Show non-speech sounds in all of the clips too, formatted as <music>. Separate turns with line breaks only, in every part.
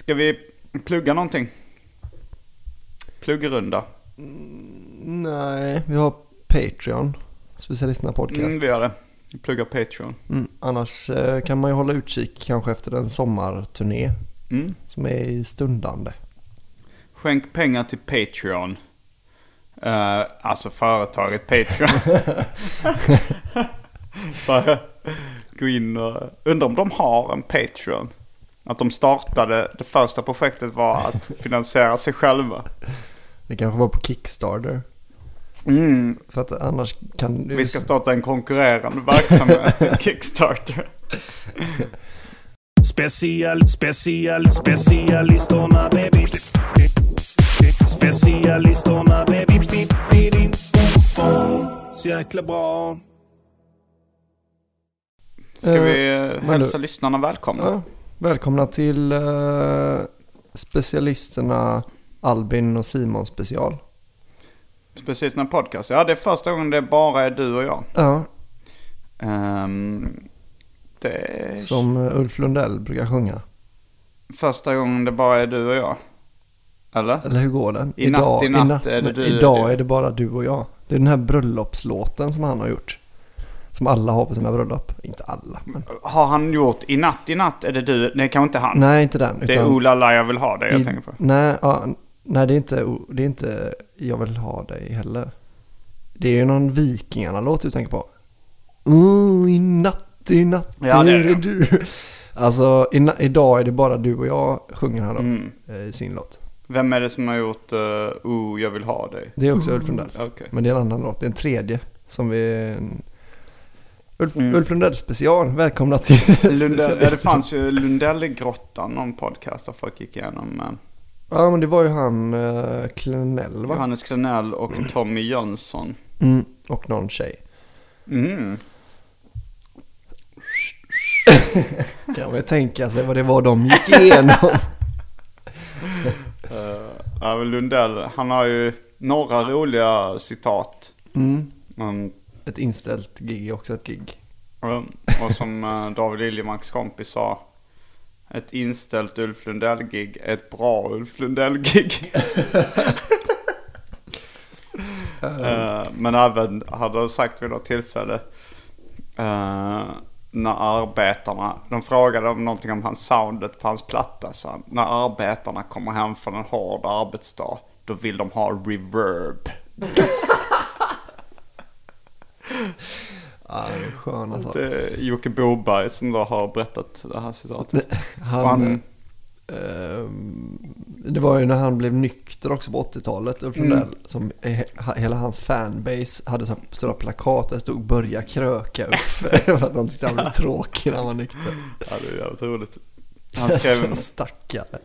Ska vi plugga någonting? Pluggrunda.
Nej, vi har Patreon. Specialisterna podcast.
Mm, vi gör det. Vi pluggar Patreon.
Mm, annars eh, kan man ju hålla utkik kanske efter en sommarturné.
Mm.
Som är i stundande.
Skänk pengar till Patreon. Uh, alltså företaget Patreon. <laughs> Bara gå in och... Undrar om de har en Patreon. Att de startade, det första projektet var att <laughs> finansiera sig själva.
Det kanske var på Kickstarter.
Mm.
För att annars kan du...
Vi ska starta en konkurrerande verksamhet, <laughs> Kickstarter.
Special, special, specialisterna baby. Specialisterna baby. Så jäkla bra.
Ska vi eh, hälsa
du-
lyssnarna välkomna?
Ja, välkomna till eh, specialisterna Albin och Simon special.
När podcast. Ja, det är första gången det bara är du och jag.
Ja,
Ehm, det
som eh, Ulf Lundell brukar sjunga.
första gången det bara är du och jag. Eller?
Eller hur går den?
I natt, i natt är det du-
Idag är det bara du och jag. Det är den här bröllopslåten som han har gjort. Som alla har på sina bröllop. Inte alla, men...
Har han gjort I natt, i natt är det du? Nej, kanske inte han.
Nej, inte den.
det är Ola la jag vill ha det jag
i-
tänker på.
Nej, ja, nej det, är inte, det är inte Jag vill ha dig heller. Det är ju någon Vikingarna-låt du tänker på. Mm, I natt, i natt
Ja, det är det.
du. Alltså, i, idag är det bara du och jag sjunger han då.
Mm.
eh, I sin låt.
Vem är det som har gjort uh, Oh, jag vill ha dig?
Det är också Ulf Lundell.
Okej.
Men det är en annan låt. Det är en tredje. Som vi... Ulf,
Mm.
Ulf Lundell special. Välkomna till
Lundell, ja, det fanns ju Lundellgrottan, någon podcast där folk gick igenom. eh,
Ja, men det var ju han uh, Klenell va?
Johannes Klenell och Tommy Jönsson.
Mm, och någon tjej.
Mm. <laughs>
Kan man tänka sig vad det var de gick igenom.
Uh, Lundell, han har ju några roliga citat.
Mm.
Mm,
Ett inställt gig är också ett gig.
mm, och som eh, David Liljemarks kompis sa. Ett inställt Ulf Lundell-gig är ett bra Ulf Lundell-gig. <laughs> Eh, men även hade han sagt vid något tillfälle. eh, när arbetarna, de frågade om någonting om hans soundet på hans platta. Så han, när arbetarna kommer hem från en hård arbetsdag. Då vill de ha reverb. <laughs>
Ja, det är skön alltså.
Det är Jocke Boberg som då har berättat det här citatet.
Han,
han-
ehm, det var ju när han blev nykter också på 80-talet, Ulf
Mm.
Lundell. Som he- hela hans fanbase hade så här stora plakat där det stod börja kröka Uffe. för att de tyckte han blev tråkig när han var nykter.
Ja, det är jävligt roligt. Han skrev,
Stackare.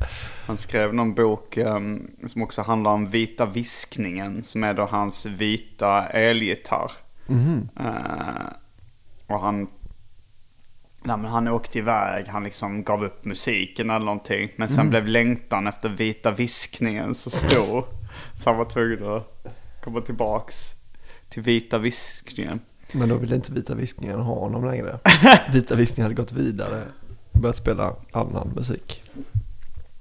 han skrev någon bok ehm, som också handlar om vita viskningen. Som är då hans vita elgitarr. Eh, och han, Nej, men han åkte iväg, han liksom gav upp musiken eller någonting. Men sen blev längtan efter vita viskningen så stor. <laughs> så han var tvungen att komma tillbaks till vita viskningen.
Men då ville inte Vita Viskningen ha honom längre. <laughs> Vita Viskningen hade gått vidare. Börjat spela annan musik.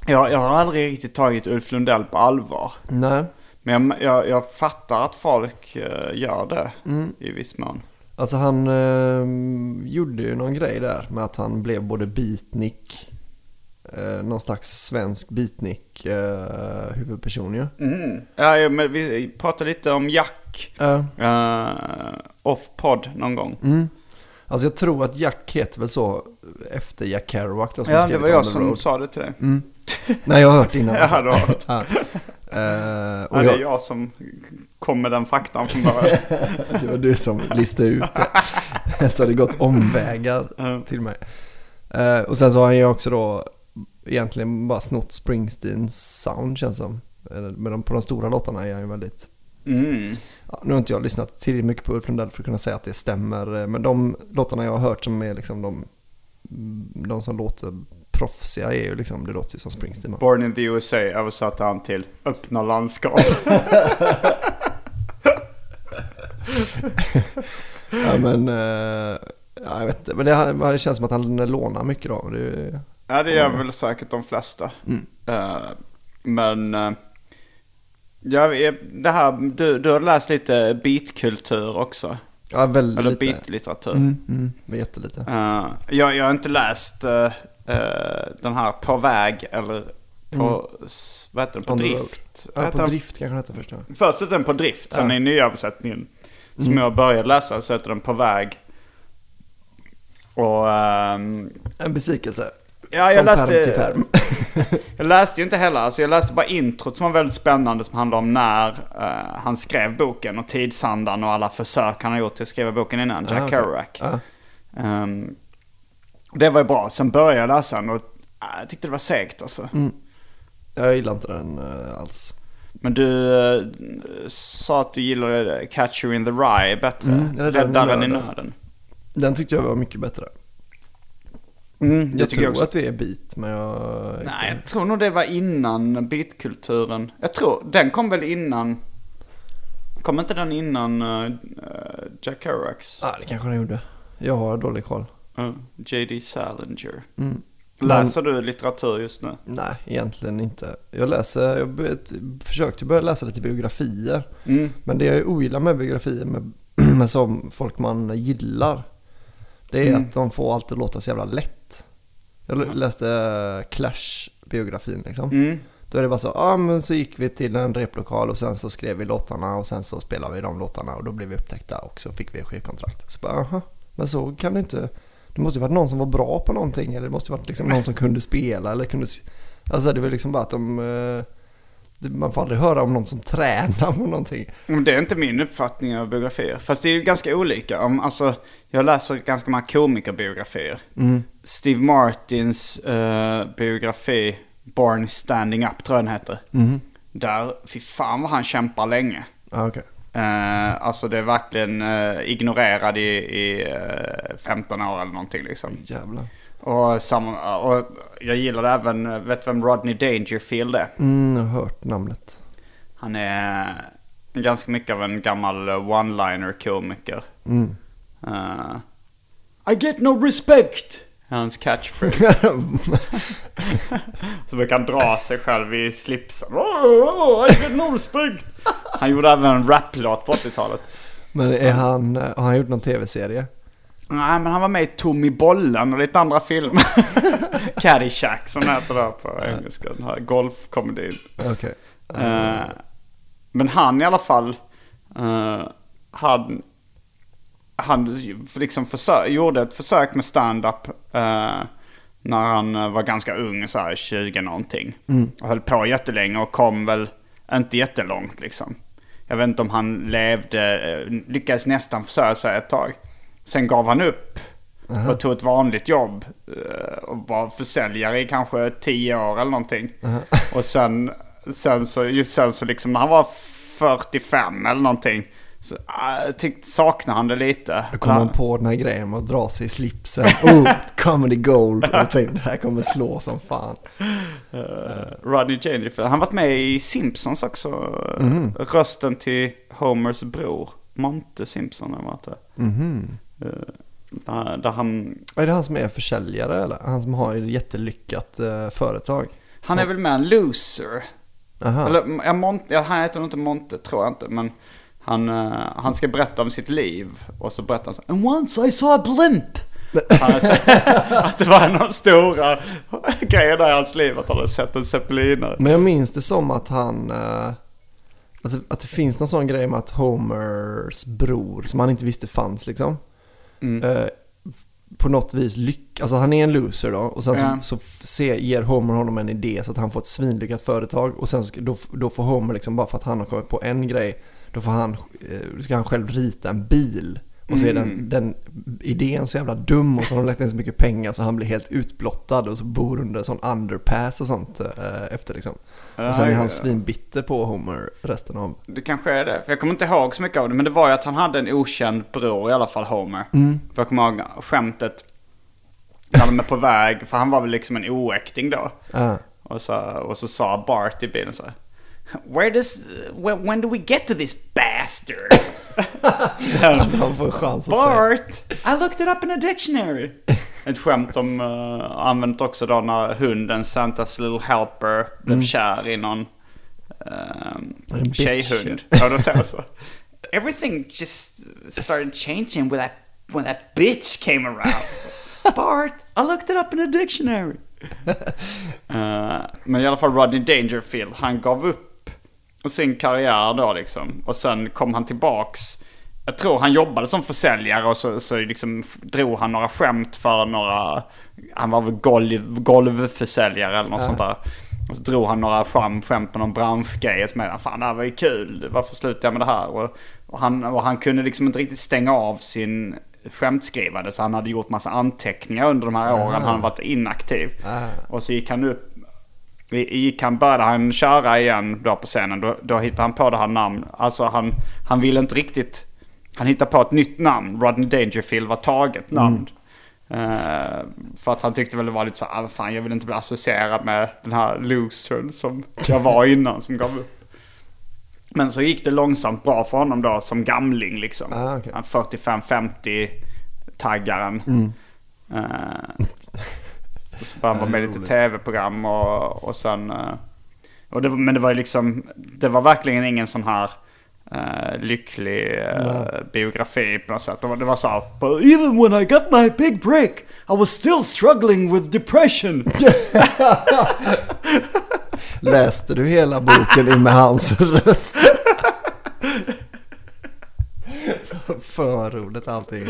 Jag, jag har aldrig riktigt tagit Ulf Lundell på allvar.
Nej,
Men jag, jag, jag fattar att folk eh, gör det i viss mån.
alltså han eh, gjorde ju någon grej där med att han blev både beatnik, eh, någon slags svensk beatnik eh, huvudperson ju.
Ja, ja, men vi pratade lite om Jack.
Ja.
Uh, off-podd någon gång.
Alltså jag tror att Jack heter väl så efter Jack Kerouac då, som
Ja, det var jag som
Road.
sa det till dig.
Nej, jag har hört innan. <laughs>
Ja, var- <laughs>
ja. Eh, och
Ja, det är
jag,
som kom med den faktan från början. <laughs>
det var du som listade ut det. <laughs> Så det gått omvägar till mig. Eh, och sen så har han ju också då egentligen bara snott Springsteens sound känns som. Men de, på de stora låtarna är han ju väldigt...
Mm.
Ja, nu har inte jag lyssnat tillräckligt mycket på Ulf Lundell för att kunna säga att det stämmer. eh, Men de låtarna jag har hört som är liksom de, de som låter proffsiga är ju liksom, det låter ju som Springsteen.
Born in the USA översatte han till öppna landskap. <laughs>
Ja men, eh, ja, jag vet inte. Men det, det känns som att han lånar mycket då. Det,
ja, det gör väl säkert de flesta.
Mm.
Eh, men... Uh, ja, det här, du, du har läst lite beatkultur också.
ja, väldigt
Eller
lite.
beatlitteratur.
Mm, mm, jättelite.
Eh, jag, jag har inte läst eh, den här På väg eller på, s- vad heter den, på drift.
Ja, på drift kanske den hette först. Ja.
Först heter den På drift, sen i nyöversättningen som jag började läsa så heter den På väg. Och ehm,
En besvikelse.
ja, jag
Från
läste,
perm perm. <laughs>
jag läste ju inte heller, alltså jag läste bara introt som var väldigt spännande som handlade om när eh, han skrev boken och tidsandan och alla försök han har gjort till att skriva boken innan, Jack
Ah, okej.
Kerouac.
Ja.
Ehm, det var ju bra. Sen började jag läsa den och äh, jag tyckte det var segt alltså.
Jag gillar inte den eh, alls.
Men du eh, sa att du gillade Catcher in the Rye bättre.
Mm, i
Räddaren i
nöden. Den tyckte jag var mycket bättre.
Mm, det
Jag
jag
tror
också.
att det är beat, men jag...
Nej, jag tror nog det var innan beatkulturen. Jag tror, den kom väl innan... Kom inte den innan uh, Jack Kerouacs?
Ja, det kanske den gjorde. Jag har dålig koll.
J.D. Salinger.
Mm.
Läser du litteratur just nu?
Nej, egentligen inte. Jag läser, jag försökte börja läsa lite biografier.
Mm.
Men det jag ogillar med biografier med, <clears throat> med som folk man gillar. Det är
Mm.
att de får alltid låta så jävla lätt. Jag läste eh, Clash-biografin liksom.
Mm.
Då är det bara så, ja men så gick vi till en replokal och sen så skrev vi låtarna och sen så spelade vi de låtarna och då blev vi upptäckta och så fick vi skivkontrakt. Så bara, aha, men så kan det inte, det måste ju varit någon som var bra på någonting eller det måste ju varit liksom någon som kunde spela eller kunde, alltså det var liksom bara att de, eh, man får aldrig höra om någon som tränar på någonting.
Men Det är inte min uppfattning av biografier. Fast det är ju ganska olika. Om, alltså, jag läser ganska många komikerbiografier. Steve Martins eh, biografi, Born Standing Up tror jag den heter. Där, fy fan vad han kämpar länge.
Okej.
Eh, alltså det är verkligen uh, ignorerad i, i eh, 15 år eller någonting liksom.
Jävlar.
Och, samma, och jag gillade även, eh, vet du vem Rodney Dangerfield är?
Mm, jag har hört namnet.
Han är ganska mycket av en gammal eh, one-liner komiker. Eh, I get no respect! Hans catchphrase. Så brukar han dra sig själv i slipsen. Oh, oh, I get no respect! <laughs> Han gjorde även en raplåt på 80-talet.
Men är han, har han gjort någon tv-serie?
Nej, men han var med i Tommy Bollen och lite andra filmer. <laughs> Caddyshack som det heter där på engelska. Den här golfkomedin.
Okej.
Eh, men han i alla fall, uh, han, han liksom försö- gjorde ett försök med stand-up eh, när han eh, var ganska ung, så här 20 någonting. Och höll på jättelänge och kom väl inte jättelångt liksom. Jag vet inte om han levde, eh, lyckades nästan försörja sig ett tag. Sen gav han upp och tog ett vanligt jobb eh, och var försäljare i kanske 10 år eller någonting. Och sen, sen så, just sen så liksom när han var 45 eller någonting Så, äh, jag tyckte, saknar han det lite.
Då kommer han på den här grejen med att dra sig i slipsen. <laughs> Oh, comedy gold. Och jag tänkte det här kommer slå som fan.
Rodney Dangerfield. Han varit med i Simpsons också.
Mhm.
Rösten till Homers bror. Monte Simpson har varit. Eh, där, där han...
Är det han som är försäljare eller? Han som har ett jättelyckat eh, företag?
Han är väl med en loser.
Aha.
Eller ja, Monte, ja, han heter nog inte Monte tror jag inte. Men han, eh, han ska berätta om sitt liv. Och så berättar han så And once I saw a blimp. <laughs> Att det var en av de stora grejerna i hans liv. Att han hade sett en zeppelinare.
Men jag minns det som att han... eh, att, det, att det finns någon sån grej med att Homers bror, som han inte visste fanns liksom. eh, på något vis lyck... Alltså han är en loser då. Och sen
Ja.
så, så se, ger Homer honom en idé så att han får ett svinlyckat företag. Och sen då, då får Homer liksom, bara för att han har kommit på en grej, då får han, eh, då ska han själv rita en bil. Och så är den, den idén så jävla dum och så har de lagt in så mycket pengar så han blir helt utblottad och så bor under en sån underpass och sånt eh, efter liksom. Och sen är han svinbitter på Homer resten av...
Det kanske är det. För jag kommer inte ihåg så mycket av det. Men det var ju att han hade en okänd bror i alla fall, Homer. För jag kommer ihåg skämtet. När de är på <laughs> väg. För han var väl liksom en oäkting då.
Ah.
Och så, och så sa Bart i bilen så här. Where does, when, when do we get to this bastard?
Han får en chans att säga.
Bart! I looked it up in a dictionary. Ett skämt om, uh, använt också då när hunden Santa's little helper blev kär i någon uh,
bitch.
tjejhund. <laughs> Ja, då säger så. Everything just started changing when that, when that bitch came around. <laughs> Bart, I looked it up in a dictionary. <laughs> Eh, men i alla fall Rodney Dangerfield, han gav upp sin karriär då liksom. Och sen kom han tillbaks. Jag tror han jobbade som försäljare och så, så liksom drog han några skämt för några... Han var väl golv, golvförsäljare eller något sånt där. Och så drog han några skäm, skämt på någon branschgrej. som är fan det här var ju kul. Varför slutade jag med det här? Och, och, han, och han kunde liksom inte riktigt stänga av sin skämtskrivande. Så han hade gjort massa anteckningar under de här åren han varit inaktiv. Och så gick han upp gick han, började han köra igen då på scenen, då, då hittade han på det här namn. Alltså han, han ville inte riktigt... Han hittade på ett nytt namn. Rodney Dangerfield var taget namn. Eh, för att han tyckte väl det var lite så här, "Ah, fan jag vill inte bli associerad med den här losern som jag var innan som gav upp. Men så gick det långsamt bra för honom då som gamling liksom.
Ah.
Han 45-50 taggaren. Eh, och så började han vara med i lite tv-program och, och sen... eh, Och det, men det var ju liksom... Det var verkligen ingen sån här eh, lycklig eh, biografi på något sätt. Det var, det var så här... Even when I got my big break I was still struggling with depression. <laughs>
Läste du hela boken med hans röst? <laughs> Förordet allting.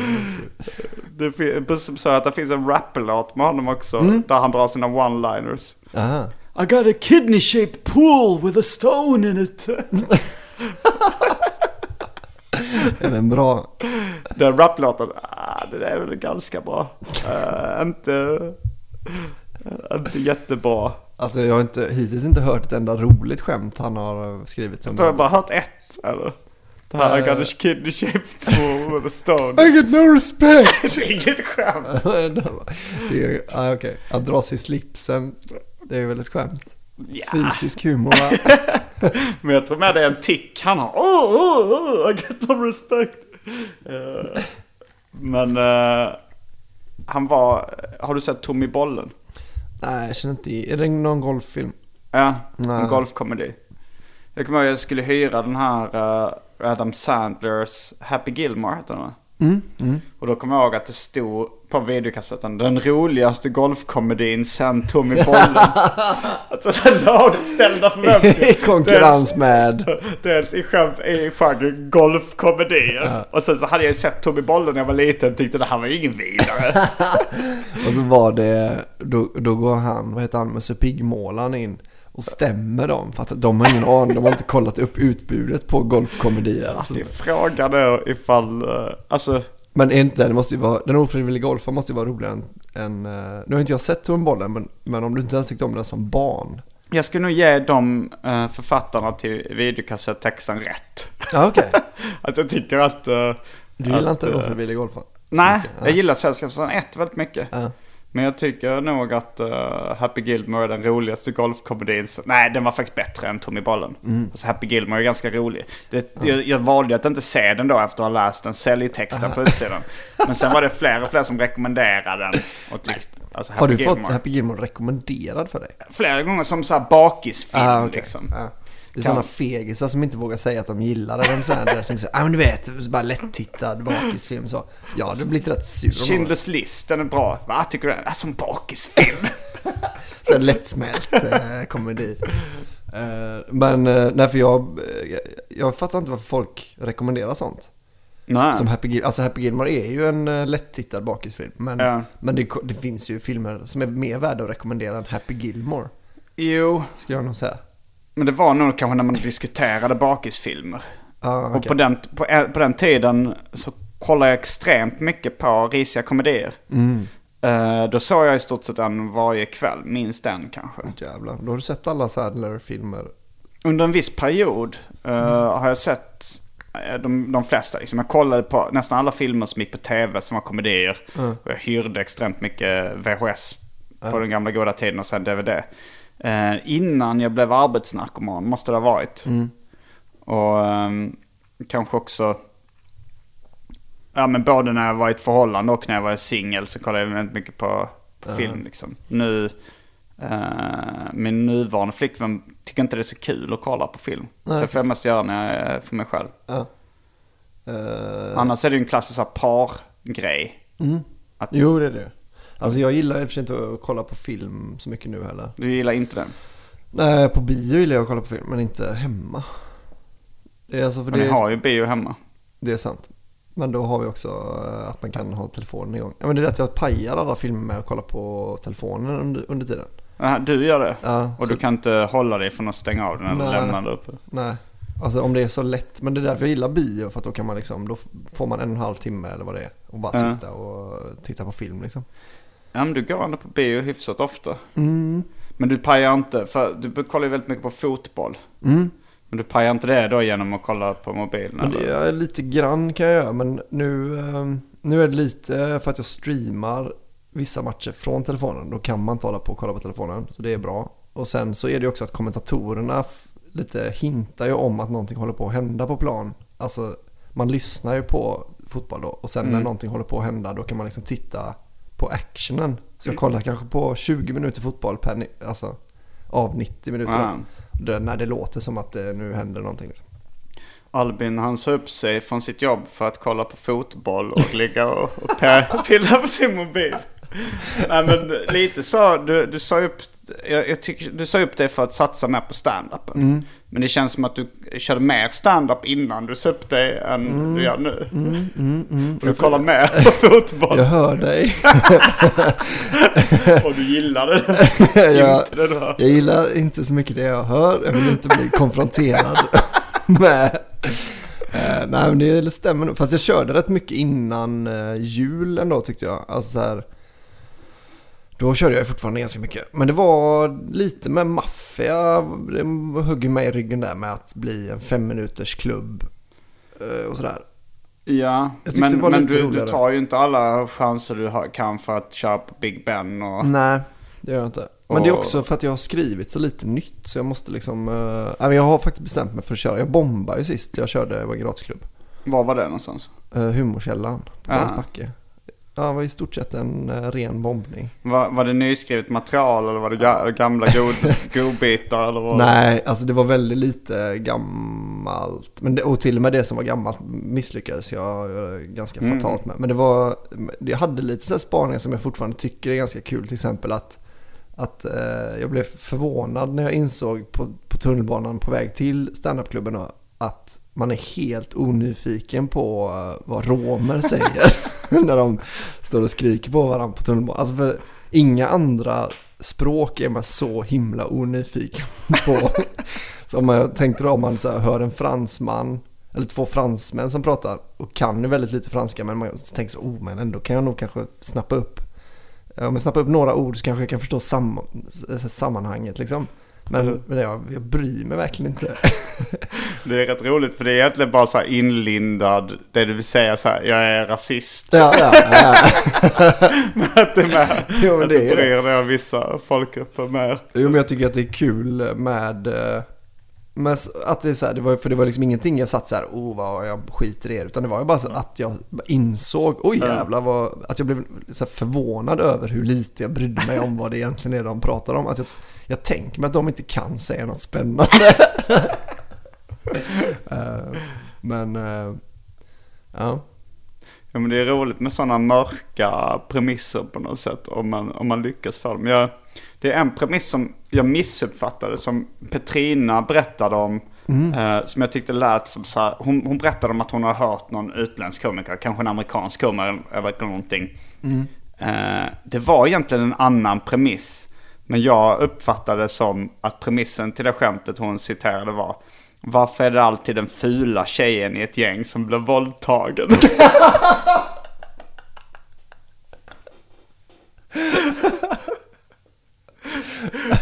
Det så att det finns en rap-låt med honom också. Där han drar sina one-liners.
Aha.
I got a kidney-shaped pool with a stone in it. <laughs>
Är den bra?
Den raplåten, ah, det är väl ganska bra. Eh, inte, inte jättebra.
Alltså jag har inte, hittills inte hört ett enda roligt skämt han har skrivit. Som
Jag har bara hört ett, eller? Här I got a kidney shaped pool with a stone. <laughs>
I get no respect! <laughs>
Det är inget skämt. <laughs>
det är, ah, okej. Att dra sig slipsen, det är väl ett skämt?
Ja.
Fysisk humor va?
Men jag tror med det är en tick han har. Oh, oh, oh, I get no respect. Eh, men eh, han var, har du sett Tommy Bollen?
Nej, jag känner inte i. Är det någon golffilm?
Ja,
Nej.
en golfkomedi. Jag kommer ihåg jag skulle hyra den här eh, Adam Sandlers Happy Gilmore heter den va?
Mm,
Och då kommer jag ihåg att det stod på videokassetten den roligaste golfkomedin sen Tommy Bollen. <laughs> alltså så lågt ställda förväntningar.
I konkurrens med...
Dels i, skämt, i genren golfkomedier. Och sen så hade jag ju sett Tommy Bollen när jag var liten och tyckte det här var ju ingen vidare. <laughs>
Och så var det, då, då går han, vad heter han, Musse Pigg-målaren in och stämmer dem. För att de har ingen aning, de har inte kollat upp utbudet på golfkomedier. Alltså,
Det frågan är ifall, eh, alltså
Men inte, det måste ju vara, den ofrivilliga golfaren måste ju vara roligare än, än eh, nu har inte jag sett Tom bollen men, men om du inte ens tyckte om den som barn.
Jag skulle nog ge de eh, författarna till videokassettexten rätt.
Ja, okej. <laughs>
Att jag tycker att...
Du gillar
att,
inte den ofrivilliga golfen? Så
Nej,
mycket?
jag gillar Sällskapsresan 1 väldigt mycket.
Ja.
Men jag tycker nog att eh, Happy Gilmore är den roligaste golfkomedin. Nej, den var faktiskt bättre än Tommy Bollen.
Mm.
Alltså Happy Gilmore är ganska rolig. Det, jag, jag valde att inte se den då efter att ha läst den säljtexten på utsidan. Men sen var det fler och fler som rekommenderade den. Och tyckte, alltså
Har du fått
Gilmore.
Happy Gilmore rekommenderad för dig?
Flera gånger som så här bakisfilm
Ah, okej.
liksom.
Ja. Det är sådana fegisar som inte vågar säga att de gillar Adam Sandler. Som säger, ja men du vet, bara lätt-tittad bakisfilm så. Jag hade blivit rätt sur.
Schindler's list, den är bra. Va, tycker du? Alltså en bakisfilm. <laughs>
Så lättsmält eh, komedi. Eh, men eh, nej för jag, eh, jag fattar inte varför folk rekommenderar sånt.
Nej.
Som Happy Gilmore. Alltså Happy Gilmore är ju en uh, lätt-tittad bakisfilm. Men,
Ja.
men det, det finns ju filmer som är mer värda att rekommendera än Happy Gilmore.
Jo,
Skulle jag nog säga.
Men det var nog kanske när man diskuterade bakisfilmer.
Ah,
Och
okej.
på den, på, eh, på den tiden så kollade jag extremt mycket på risiga komedier.
Mm.
Eh, då såg jag i stort sett en varje kväll, minst en kanske.
Jävlar, då har du sett alla Sadler-filmer.
Under en viss period eh, har jag sett de, de flesta. Liksom. Jag kollade på nästan alla filmer som gick på tv som var komedier. Och jag hyrde extremt mycket VHS på den gamla goda tiden och sen DVD. Eh, innan jag blev arbetsnarkoman måste det ha varit. Och ehm, kanske också... Ja men både när jag var i ett förhållande och när jag var singel så kollade jag väldigt mycket på, på film liksom. Nu, eh, min nuvarande flickvän tycker inte det är så kul att kolla på film. så det får jag mest göra när jag är för mig själv.
Ja. Eh,
Annars är det ju en klassisk par-grej. Att
jo, det är det. Alltså jag gillar i och för sig inte att kolla på film så mycket nu heller.
Du gillar inte den?
Nej, på bio gillar jag att kolla på film, men inte hemma. Det är alltså för
För
det
ni har ju bio hemma.
det är sant. Men då har vi också eh, att man kan ha telefonen igång. Ja, men det är att jag pajar alla filmer med att kolla på telefonen under, under tiden.
Aha, du gör det?
Ja,
och
så-
du kan inte hålla dig från att stänga av den eller
Nej.
lämna den uppe?
Nej, alltså om det är så lätt. Men det är därför jag gillar bio. För att då kan man liksom, då får man en och en halv timme eller vad det är. Och bara
Ja.
sitta och titta på film liksom.
Ja men du går ändå på bio hyfsat ofta.
Mm.
Men du pajar inte, för du kollar ju väldigt mycket på fotboll.
Mm.
Men du pajar inte det då genom att kolla på mobilen
Men det
eller?
är lite grann kan jag göra. Men nu, ehm, nu är det lite för att jag streamar vissa matcher från telefonen. Då kan man inte hålla på och kolla på telefonen. Så det är bra. Och sen så är det också att kommentatorerna lite hintar ju om att någonting håller på att hända på plan. Alltså man lyssnar ju på fotboll då. Och sen när någonting håller på att hända då kan man liksom titta på actionen. Så jag kollar kanske på 20 minuter fotboll per, alltså av 90 minuter.
Ah.
Det, när det låter som att det nu händer någonting. Liksom.
Albin han sa upp sig från sitt jobb för att kolla på fotboll och ligga och, och pilla <laughs> på sin mobil. Nej men lite så, du, du sa upp, jag, jag tycker, du sa upp det för att satsa mer på stand-upen.
Mm.
Men det känns som att du körde mer stand-up innan du sa upp dig än
Mm.
du gör nu. Du kollar mer på <laughs> fotboll
Jag hör dig. <laughs>
och du gillade det. <laughs>
jag,
inte det
jag gillar inte så mycket det jag hör. Jag vill inte bli konfronterad med... Eh, nej men det stämmer nog. Fast jag körde rätt mycket innan eh, jul ändå tyckte jag. Alltså så här, då körde jag fortfarande ganska mycket. Men det var lite med maffia. Det högg mig i ryggen där med att bli en fem minuters klubb. eh, Och sådär.
Ja, men, men du, du tar ju inte alla chanser du kan för att köra på Big Ben och...
Nej, det gör jag inte. Men det är också för att jag har skrivit så lite nytt så jag måste liksom... Men jag har faktiskt bestämt mig för att köra. Jag bombade ju sist jag körde, var gratisklubb.
Var var det någonstans?
Uh, humorkällan på
Ah.
Backe. Ja, det var i stort sett en eh, ren bombning.
Var, var det nyskrivet material eller var det ga, gamla god, <laughs> godbitar eller vad?
Nej, alltså det var väldigt lite gammalt. Men det, och till och med det som var gammalt misslyckades jag eh, ganska
Mm.
fatalt med. Men det var, jag hade lite så spaningar som jag fortfarande tycker är ganska kul. Till exempel att, att eh, jag blev förvånad när jag insåg på, på tunnelbanan på väg till standupklubben att man är helt onyfiken på eh, vad romer säger <laughs> när de står och skriker på varandra på tunnelbanan. Alltså för inga andra språk är man så himla onyfiken på. <laughs> Så om man tänkte då om man så här, hör en fransman eller två fransmän som pratar och kan ju väldigt lite franska men man tänker så, oh men ändå kan jag nog kanske snappa upp. Om jag snappar upp några ord så kanske jag kan förstå sam sammanhanget liksom. Men, men jag, jag bryr mig verkligen inte. <laughs>
Det är rätt roligt för det är egentligen bara så här inlindad, det du vill säga så här, jag är rasist.
ja, ja, ja. <laughs>
Att det är med, <laughs>
Jo, men
att
det
det. bryr dig om vissa folkgrupper mer.
Jo men jag tycker att det är kul med, eh, med att det är så här, det var, för det var liksom ingenting jag satt så här, oh vad jag skiter i er. Utan det var ju bara så att jag insåg, oj jävlar vad, att jag blev så förvånad över hur lite jag brydde mig om vad det egentligen är de pratar om. Att jag, jag tänker mig att de inte kan säga något spännande. <laughs> Eh, men, eh, ja.
Ja men det är roligt med sådana mörka premisser på något sätt om man, om man lyckas för dem. Jag, det är en premiss som jag missuppfattade som Petrina berättade om. Eh, som jag tyckte lät som så här, hon, hon berättade om att hon har hört någon utländsk komiker, kanske en amerikansk komiker eller någonting. Eh, det var egentligen en annan premiss. Men jag uppfattade det som att premissen till det skämtet hon citerade var Varför är det alltid den fula tjejen i ett gäng som blir våldtagen? <laughs>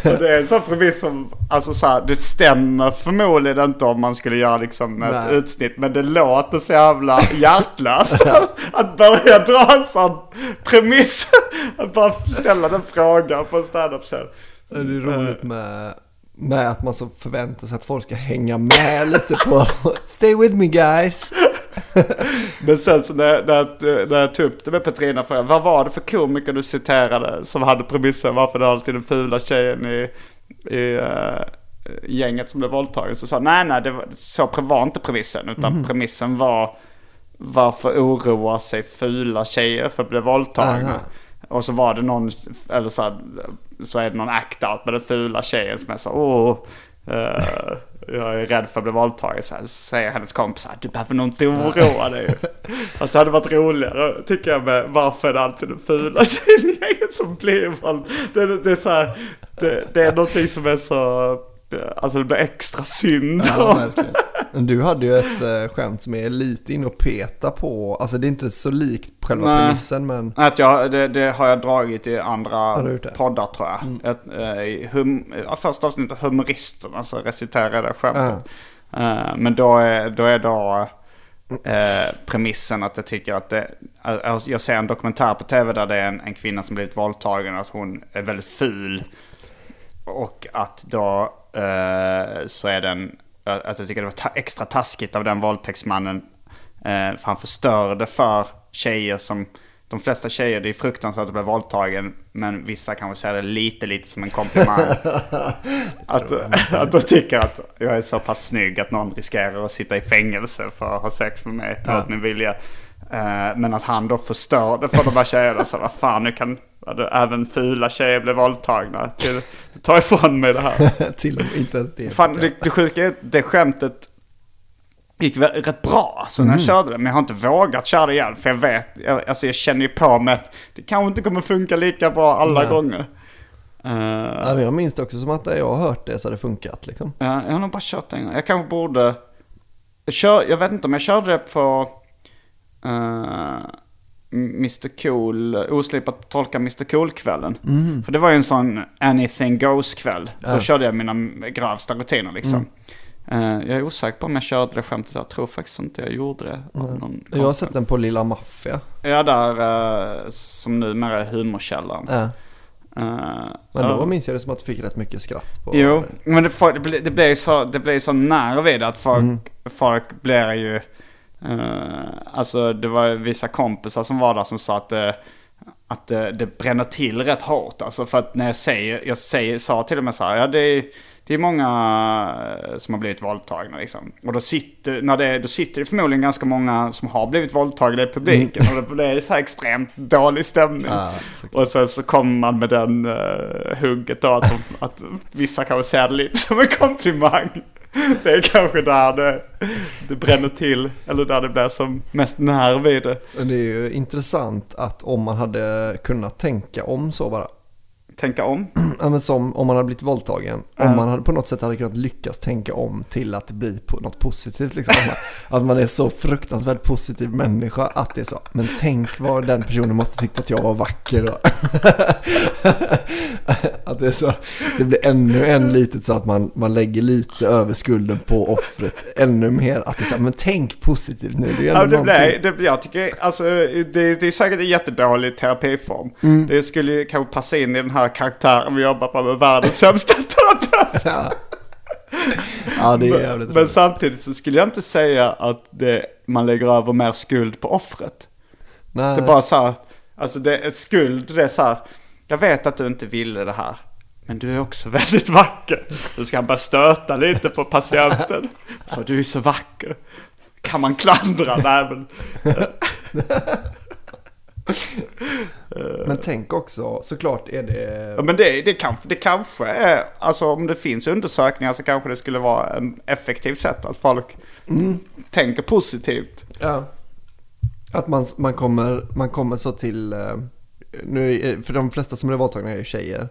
Det är en sån premiss som, alltså så här, det stämmer förmodligen inte om man skulle göra liksom ett
Nej.
utsnitt. Men det låter så jävla hjärtlöst <laughs> att börja dra en sån premiss. Att bara ställa den frågan på en standup-scen.
Det är roligt med, med att man så förväntar sig att folk ska hänga med lite på Stay with me guys. <laughs>
Men sen så när, när, när jag tog upp det med Petrina frågade vad var det för komiker du citerade som hade premissen varför det är alltid den fula tjejen i, i eh, gänget som blev våldtagen. Så sa nej nej det var, så var inte premissen utan premissen var varför oroar sig fula tjejer för att bli våldtagna.
Aha.
Och så var det någon, eller så, här, så är det någon act-out med den fula tjejen som är så åh, Uh, jag är rädd för att bli våldtagen. Så säger hennes kompisar, du behöver nog inte oroa dig. Fast det hade varit roligare tycker jag med varför är det alltid den fula <laughs> tjejen som blir våld. Det, det, det är så här, det, det är någonting som är så, alltså det blir extra synd.
Ja, verkligen. Men du hade ju ett äh, skämt som är lite in och peta på, alltså det är inte så likt själva
Nej.
premissen men
Att jag, det, det har jag dragit i andra poddar tror jag. Ett, eh, hum, första avsnittet av Humoristerna så reciterar jag det skämtet. Eh, men då är, då är då eh, premissen att jag tycker att det, alltså, jag ser en dokumentär på tv där det är en, en kvinna som blivit våldtagen att hon är väldigt ful. Och att då eh, så är den, att jag tycker det var ta- extra taskigt av den våldtäktsmannen. Eh, för han förstörde för tjejer som, de flesta tjejer, det är fruktansvärt att bli våldtagen. Men vissa kanske ser det lite, lite som en komplimang. <laughs> att, att de tycker att jag är så pass snygg att någon riskerar att sitta i fängelse för att ha sex med mig mot min vilja. Eh, men att han då förstörde för de här tjejerna. Så vad fan, nu kan även fula tjejer bli våldtagna. Till, ta ifrån mig det här. <laughs>
till och med inte ens det.
Fan, det, det sjuka är det skämtet gick rätt bra så när jag körde det. Men jag har inte vågat köra det igen. För jag vet, jag, alltså jag känner ju på mig att det kanske inte kommer funka lika bra alla
Nej.
gånger. Eh,
Ja, jag minns det också som att jag har hört det så har det funkat liksom.
Ja, jag har nog bara kört det en gång. Jag kanske borde... Jag, kör, jag vet inte om jag körde det på uh, Mr Cool, oslipat tolka Mr Cool-kvällen. För det var ju en sån anything goes-kväll. Då körde jag mina grövsta rutiner liksom. Eh, jag är osäker på om jag körde det skämtet. Jag tror faktiskt inte jag gjorde det. någon
Jag har sett den på Lilla Maffia.
Ja, där uh, som numera är humorkällan.
Ja.
Eh,
Men då
ja.
minns jag det som att du fick rätt mycket skratt på
Jo, men det, får, det, blir, det blir ju så, det blir så nära vid att folk,
Mm.
folk blir ju... eh, alltså det var vissa kompisar som var där som sa att det, att det, det bränner till rätt hårt. Alltså för att när jag säger, jag säger, sa till och med så här, ja det är, det är många eh, som har blivit våldtagna liksom. Och då sitter, när det, då sitter det förmodligen ganska många som har blivit våldtagna i publiken. Och då blir det så här extremt dålig stämning.
Mm. Såklart.
och sen så kommer man med den uh, hugget då att, de, att vissa kanske ser det lite som en komplimang. Det är kanske där det, det bränner till. Eller där det blir som mest nerv i det.
Men Det är ju intressant att om man hade kunnat tänka om så bara.
Tänka om? <clears throat>
Ja, men som om man hade blivit våldtagen. Om man hade på något sätt hade kunnat lyckas tänka om till att det blir på något positivt. Liksom. Att, man, är så fruktansvärt positiv människa att det är så. Men tänk vad den personen måste tyckt att jag var vacker då. <laughs> att det är så. Det blir ännu en litet så att man, man lägger lite över skulden på offret. Ännu mer att det är så. Men tänk positivt nu. Det är
Ja, det blir, det, jag tycker, alltså, det, det är säkert en jättedålig terapiform.
Mm.
Det skulle kanske passa in i den här karaktären vi jobbar på med världens sämsta terapeut. <laughs>
Ja, det är jävligt
Men
roligt.
samtidigt så skulle jag inte säga att det, man lägger över mer skuld på offret.
Nej.
Det är bara så här, alltså det är skuld, det är så här, jag vet att du inte ville det här. Men du är också <laughs> väldigt vacker. Då ska han bara stöta lite på patienten. Så du är så vacker. Kan man klandra? Nej men. <laughs> <laughs>
Men tänk också, såklart är det...
Ja, men det, det, kanske, det kanske är, alltså om det finns undersökningar så kanske det skulle vara en effektiv sätt att folk tänker positivt.
Ja. Att man, man, kommer, man kommer så till, eh, nu, för de flesta som blir våldtagna är ju tjejer.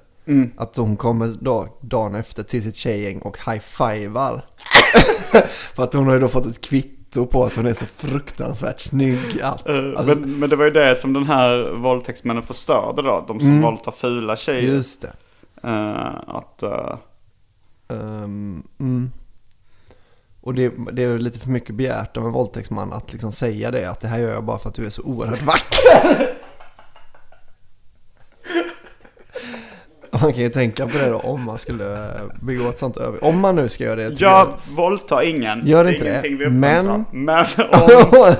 Att de kommer då, dagen efter till sitt tjejgäng och high-fivar. <laughs> för att hon har ju då fått ett kvitto på att hon är så fruktansvärt snygg. Allt. Alltså,
men, men det var ju det som den här våldtäktsmännen förstörde då. De som våldtar fula tjejer.
just det.
Eh, att, eh,
Ehm, mm. Och det, det är lite för mycket begärt av en våldtäktsman att liksom säga det. Att det här gör jag bara för att du är så oerhört vacker. <laughs> <laughs> Man kan ju tänka på det då om man skulle begå ett sånt över... Om man nu ska göra det. tycker
jag våldtar ingen.
Gör
är
inte det, men-.
Men <laughs> om,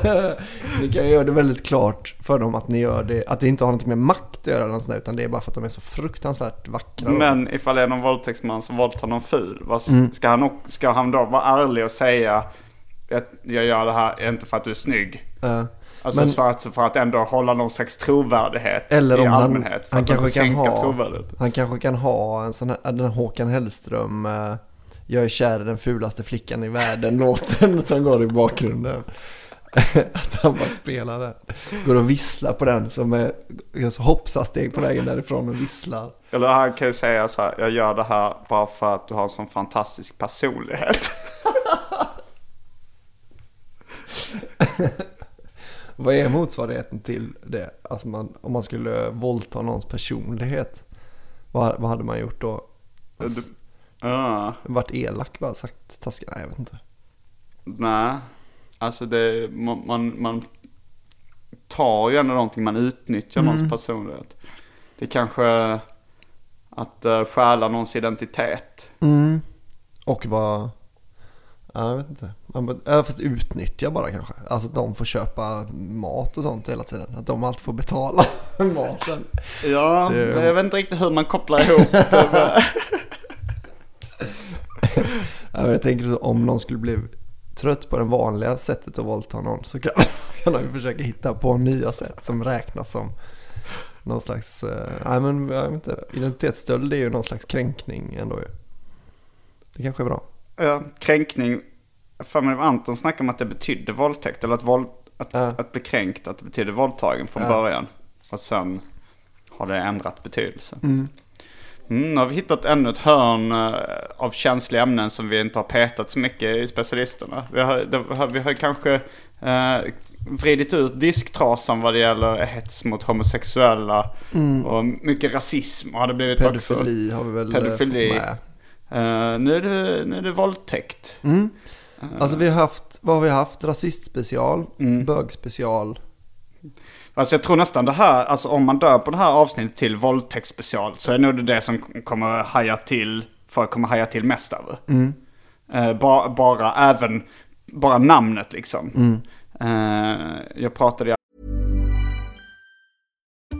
Ni kan göra det väldigt klart för dem att ni gör det. Att det inte har någonting med makt att göra eller något sånt där, Utan det är bara för att de är så fruktansvärt vackra. då.
men ifall det är någon våldtäktsman som våldtar någon ful. Vad,
Mm.
ska, han, ska han då vara ärlig och säga att jag gör det här inte för att du är snygg.
Eh,
Alltså
Men-
för, att, för att ändå hålla någon slags trovärdighet
Eller
i
om han,
allmänhet.
Han kanske kan ha, han kanske kan ha en sån här, den här Håkan Hellström, eh, jag är kär i den fulaste flickan i världen, låten <laughs> som går i bakgrunden. <laughs> Att han bara spelar den. Går och visslar på den som är, gör så hoppsasteg på vägen därifrån och visslar.
Eller han kan ju säga så här, jag gör det här bara för att du har en sån fantastisk personlighet. <laughs>
Vad är motsvarigheten till det? Alltså man, om man skulle våldta någons personlighet. Vad, vad hade man gjort då? Alltså,
Ja,
varit elak bara sagt taskigt? Nej jag vet inte.
nej. Alltså det, man, man, man tar ju ändå någonting, man utnyttjar
Mm.
någons personlighet. Det är kanske att uh, stjäla någons identitet.
Mm. Och vad... Ja, jag vet inte. Man, fast utnyttja bara kanske. Alltså att de får köpa mat och sånt hela tiden. Att de alltid får betala <laughs> maten.
Ja,
Det-
jag vet inte riktigt hur man kopplar ihop det med... <laughs>
Ja, jag tänker så, om någon skulle bli trött på det vanliga sättet att våldta någon så kan, <laughs> kan de försöka hitta på nya sätt som räknas som någon slags, eh, nej men jag vet inte, identitetsstöld är ju någon slags kränkning ändå ju. Det kanske är bra.
Ja, kränkning. För mig Anton snackade om att det betydde våldtäkt. Eller att, våld, att,
Ja.
att bli kränkt, att det betydde våldtagen från
Ja.
början. Och sen har det ändrat betydelse. Mm. nu har vi hittat ännu ett hörn eh, av känsliga ämnen som vi inte har petat så mycket i specialisterna. Vi har, vi har kanske eh, vridit ut disktrasan vad det gäller hets mot homosexuella. Och mycket rasism har det blivit också.
Pedofili har vi väl eh,
Pedofili.
fått med.
Eh, nu, är det, nu är det våldtäkt.
Alltså vi har haft, vad har vi haft? Rasistspecial,
Mm.
bögspecial.
Alltså jag tror nästan det här, alltså om man dör på det här avsnittet till våldtäktsspecial så är nog det det som kommer haja till, folk kommer haja till mest över. Eh, ba, bara även, bara namnet liksom. Eh, jag pratade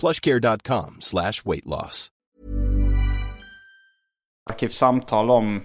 plushcare.com slash weight loss.
arkivsamtal om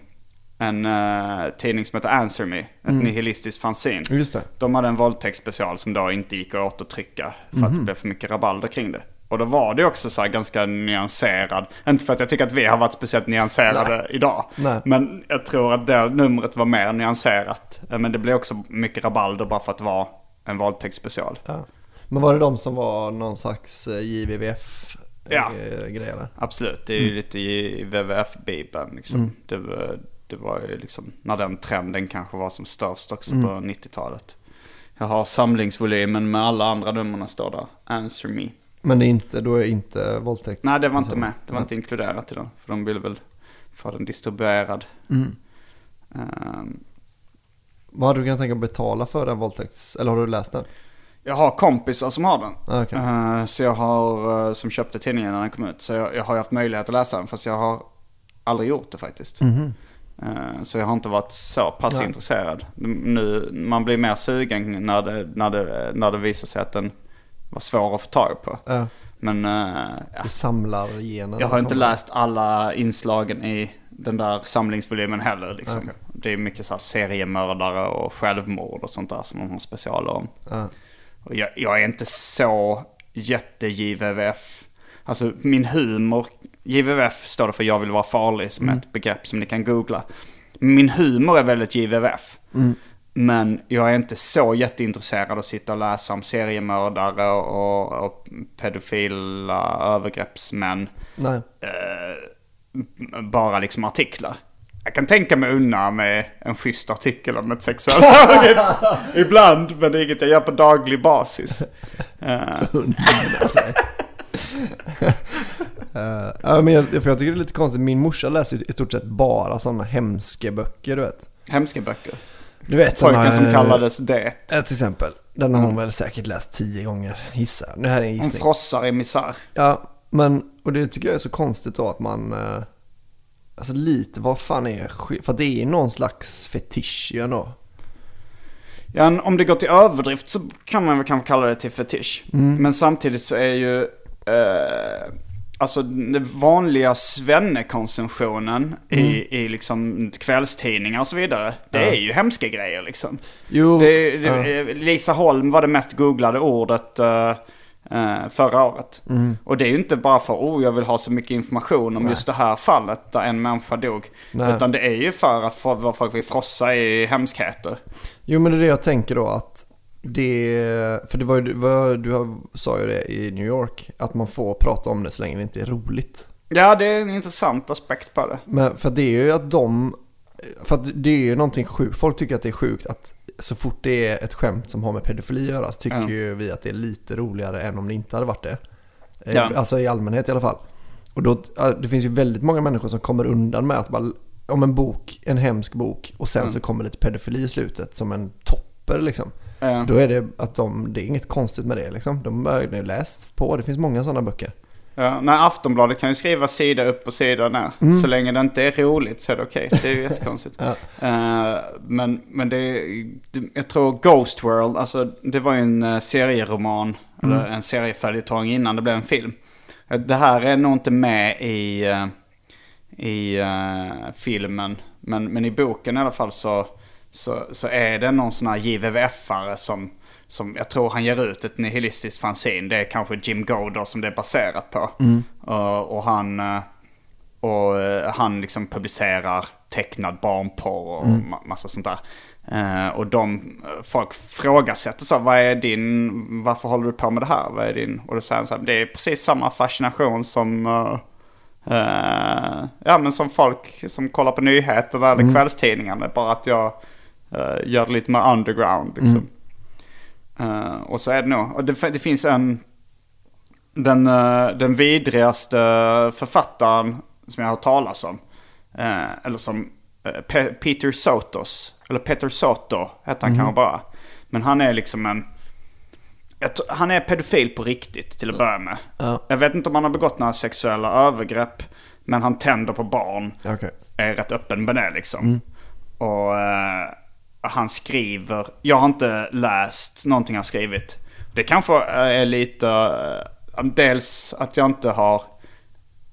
en uh, tidning som heter Answer Me. Ett
Mm.
nihilistiskt fanzine.
Just det.
De hade en våldtäktsspecial som då inte gick att återtrycka. För
Mhm.
att det blev för mycket rabalder kring det. Och då var det också så här ganska nyanserad. Inte för att jag tycker att vi har varit speciellt nyanserade idag.
Nej.
Men jag tror att det numret var mer nyanserat. Eh, Men det blev också mycket rabalder bara för att det var en våldtäktsspecial.
Ja. Men var det de som var någon slags eh, JVVF
Ja.
eh, grej eller?
Absolut, det är ju lite i WWF-bibeln liksom.
Mm.
Det, var, det var ju liksom när den trenden kanske var som störst också
Mm.
på 90-talet. Jag har samlingsvolymen med alla andra numren står där. Answer me.
Men det är inte, då är det inte våldtäkt?
Nej, det var inte
liksom.
med. Det var
Nej.
inte inkluderat i den. För de ville väl få den distribuerad.
Mm.
Ehm,
Vad hade du kunnat tänka att betala för den våldtäkts... Eller har du läst den?
Jag har kompisar som har den.
Ah, okej.
Eh, så jag har, eh, som köpte tidningen när den kom ut. Så jag, jag har haft möjlighet att läsa den. Fast jag har aldrig gjort det faktiskt.
Mhm.
Eh, Så jag har inte varit så pass
Nej.
intresserad. Nu, man blir mer sugen när det, när, det, när det visar sig att den var svår att få tag på. Men ja.
Det samlar genen
jag har inte läst alla inslagen i den där samlingsvolymen heller. Liksom.
Okej.
Det är mycket så seriemördare och självmord och sånt där som de har specialer om.
Ja.
Och jag, jag är inte så jätte-JVVF. Alltså min humor, JVVF står det för jag vill vara farlig som är ett begrepp som ni kan googla. Min humor är väldigt JVVF.
Mm.
Men jag är inte så jätteintresserad av att sitta och läsa om seriemördare och, och pedofila övergreppsmän.
Nej.
Eh, bara liksom artiklar. Jag kan tänka mig unna med en schysst artikel om ett sexuellt övergrepp. <laughs> Ibland, men det är inget jag gör på daglig basis. <laughs> Eh,
ja, men jag, för jag tycker det är lite konstigt. Min morsa läser i stort sett bara sådana hemska böcker, du vet.
hemska böcker.
Du vet
Pojken
såna,
som kallades det.
eh, Till exempel. Den har hon väl säkert läst tio gånger, gissar. Det här är en
Hon
gissning.
frossar i misär.
Ja, men och det tycker jag är så konstigt då att man... eh, Alltså lite, vad fan är För det är någon slags fetisch ju ändå.
Ja, om det går till överdrift så kan man väl kanske kalla det till fetisch. Men samtidigt så är ju... Eh, alltså den vanliga svennekonsumtionen i, i liksom kvällstidningar och så vidare. Det är ju hemska grejer liksom.
Jo,
Det, det,
ja.
Lisa Holm var det mest googlade ordet eh, eh, förra året.
Mm.
Och det är ju inte bara för oh jag vill ha så mycket information om just det här fallet där en människa dog.
Nej.
Utan det är ju för att vad folk vill frossa i hemskheter.
Jo men det är det jag tänker då att det, för det var ju, var- du sa ju det i New York, att man får prata om det så länge det inte är roligt.
Ja, det är en intressant aspekt på det.
Men för det är ju att de, för att det är ju någonting sjukt, folk tycker att det är sjukt att så fort det är ett skämt som har med pedofili att göra så tycker
Ja.
ju vi att det är lite roligare än om det inte hade varit det. Eh,
Ja.
Alltså i allmänhet i alla fall. Och då, det finns ju väldigt många människor som kommer undan med att bara, om en bok, en hemsk bok och sen
Mm.
så kommer lite pedofili i slutet som en topper liksom.
Ja.
Då är det att de, det är inget konstigt med det liksom. De har ju läst på, det finns många sådana böcker.
Ja, nej, Aftonbladet kan ju skriva sida upp och sida ner. Så länge det inte är roligt så är det okej. Det är ju jättekonstigt. <laughs>
Ja.
Eh, men men det, det, jag tror Ghost World, alltså det var ju en uh, serieroman, eller en serieföljetong innan det blev en film. Eh, det här är nog inte med i, eh, i eh, filmen, men, men i boken i alla fall så, så, så är det någon sån här JVVF-are som, som jag tror han ger ut ett nihilistiskt fanzine. Det är kanske Jim Godor som det är baserat på. Och, och han, eh, och eh, han liksom publicerar tecknad barnporr och
Mm.
ma- massa sånt där. Eh, och de, eh, folk frågasätter så, vad är din, varför håller du på med det här? Vad är din? Och då säger han så här, det är precis samma fascination som, eh, eh, ja men som folk som kollar på nyheterna eller kvällstidningarna. Bara att jag eh, gör det lite mer underground liksom. Eh, och så är det nog, och det, det finns en, den, eh, den vidrigaste författaren som jag har talas om. Eh, eller som Pe- Peter Sotos. Eller Peter Soto heter han kanske bara. Men han är liksom en... Han är pedofil på riktigt till att börja med.
Ja.
Jag vet inte om han har begått några sexuella övergrepp. Men han tänder på barn.
Okej.
Är rätt öppen med det liksom. Och eh, han skriver... Jag har inte läst någonting han skrivit. Det kanske är lite... eh, dels att jag inte har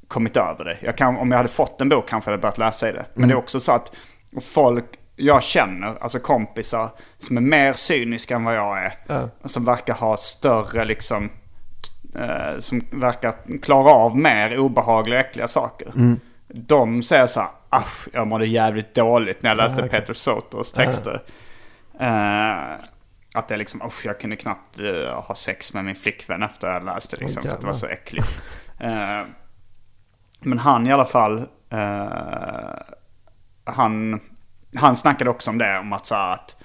kommit över det. Jag kan, om jag hade fått en bok kanske jag hade börjat läsa i det. Men det är också så att folk jag känner, alltså kompisar, som är mer cyniska än vad jag är. Som verkar ha större liksom, eh, som verkar klara av mer obehagliga och äckliga saker. De säger så här, Asch, jag mådde jävligt dåligt när jag läste Peter Sotos texter. Eh, att det är liksom, usch, jag kunde knappt eh, ha sex med min flickvän efter jag läste liksom. för att det var så äckligt. Eh, men han i alla fall, han, han snackade också om det, om att så här att,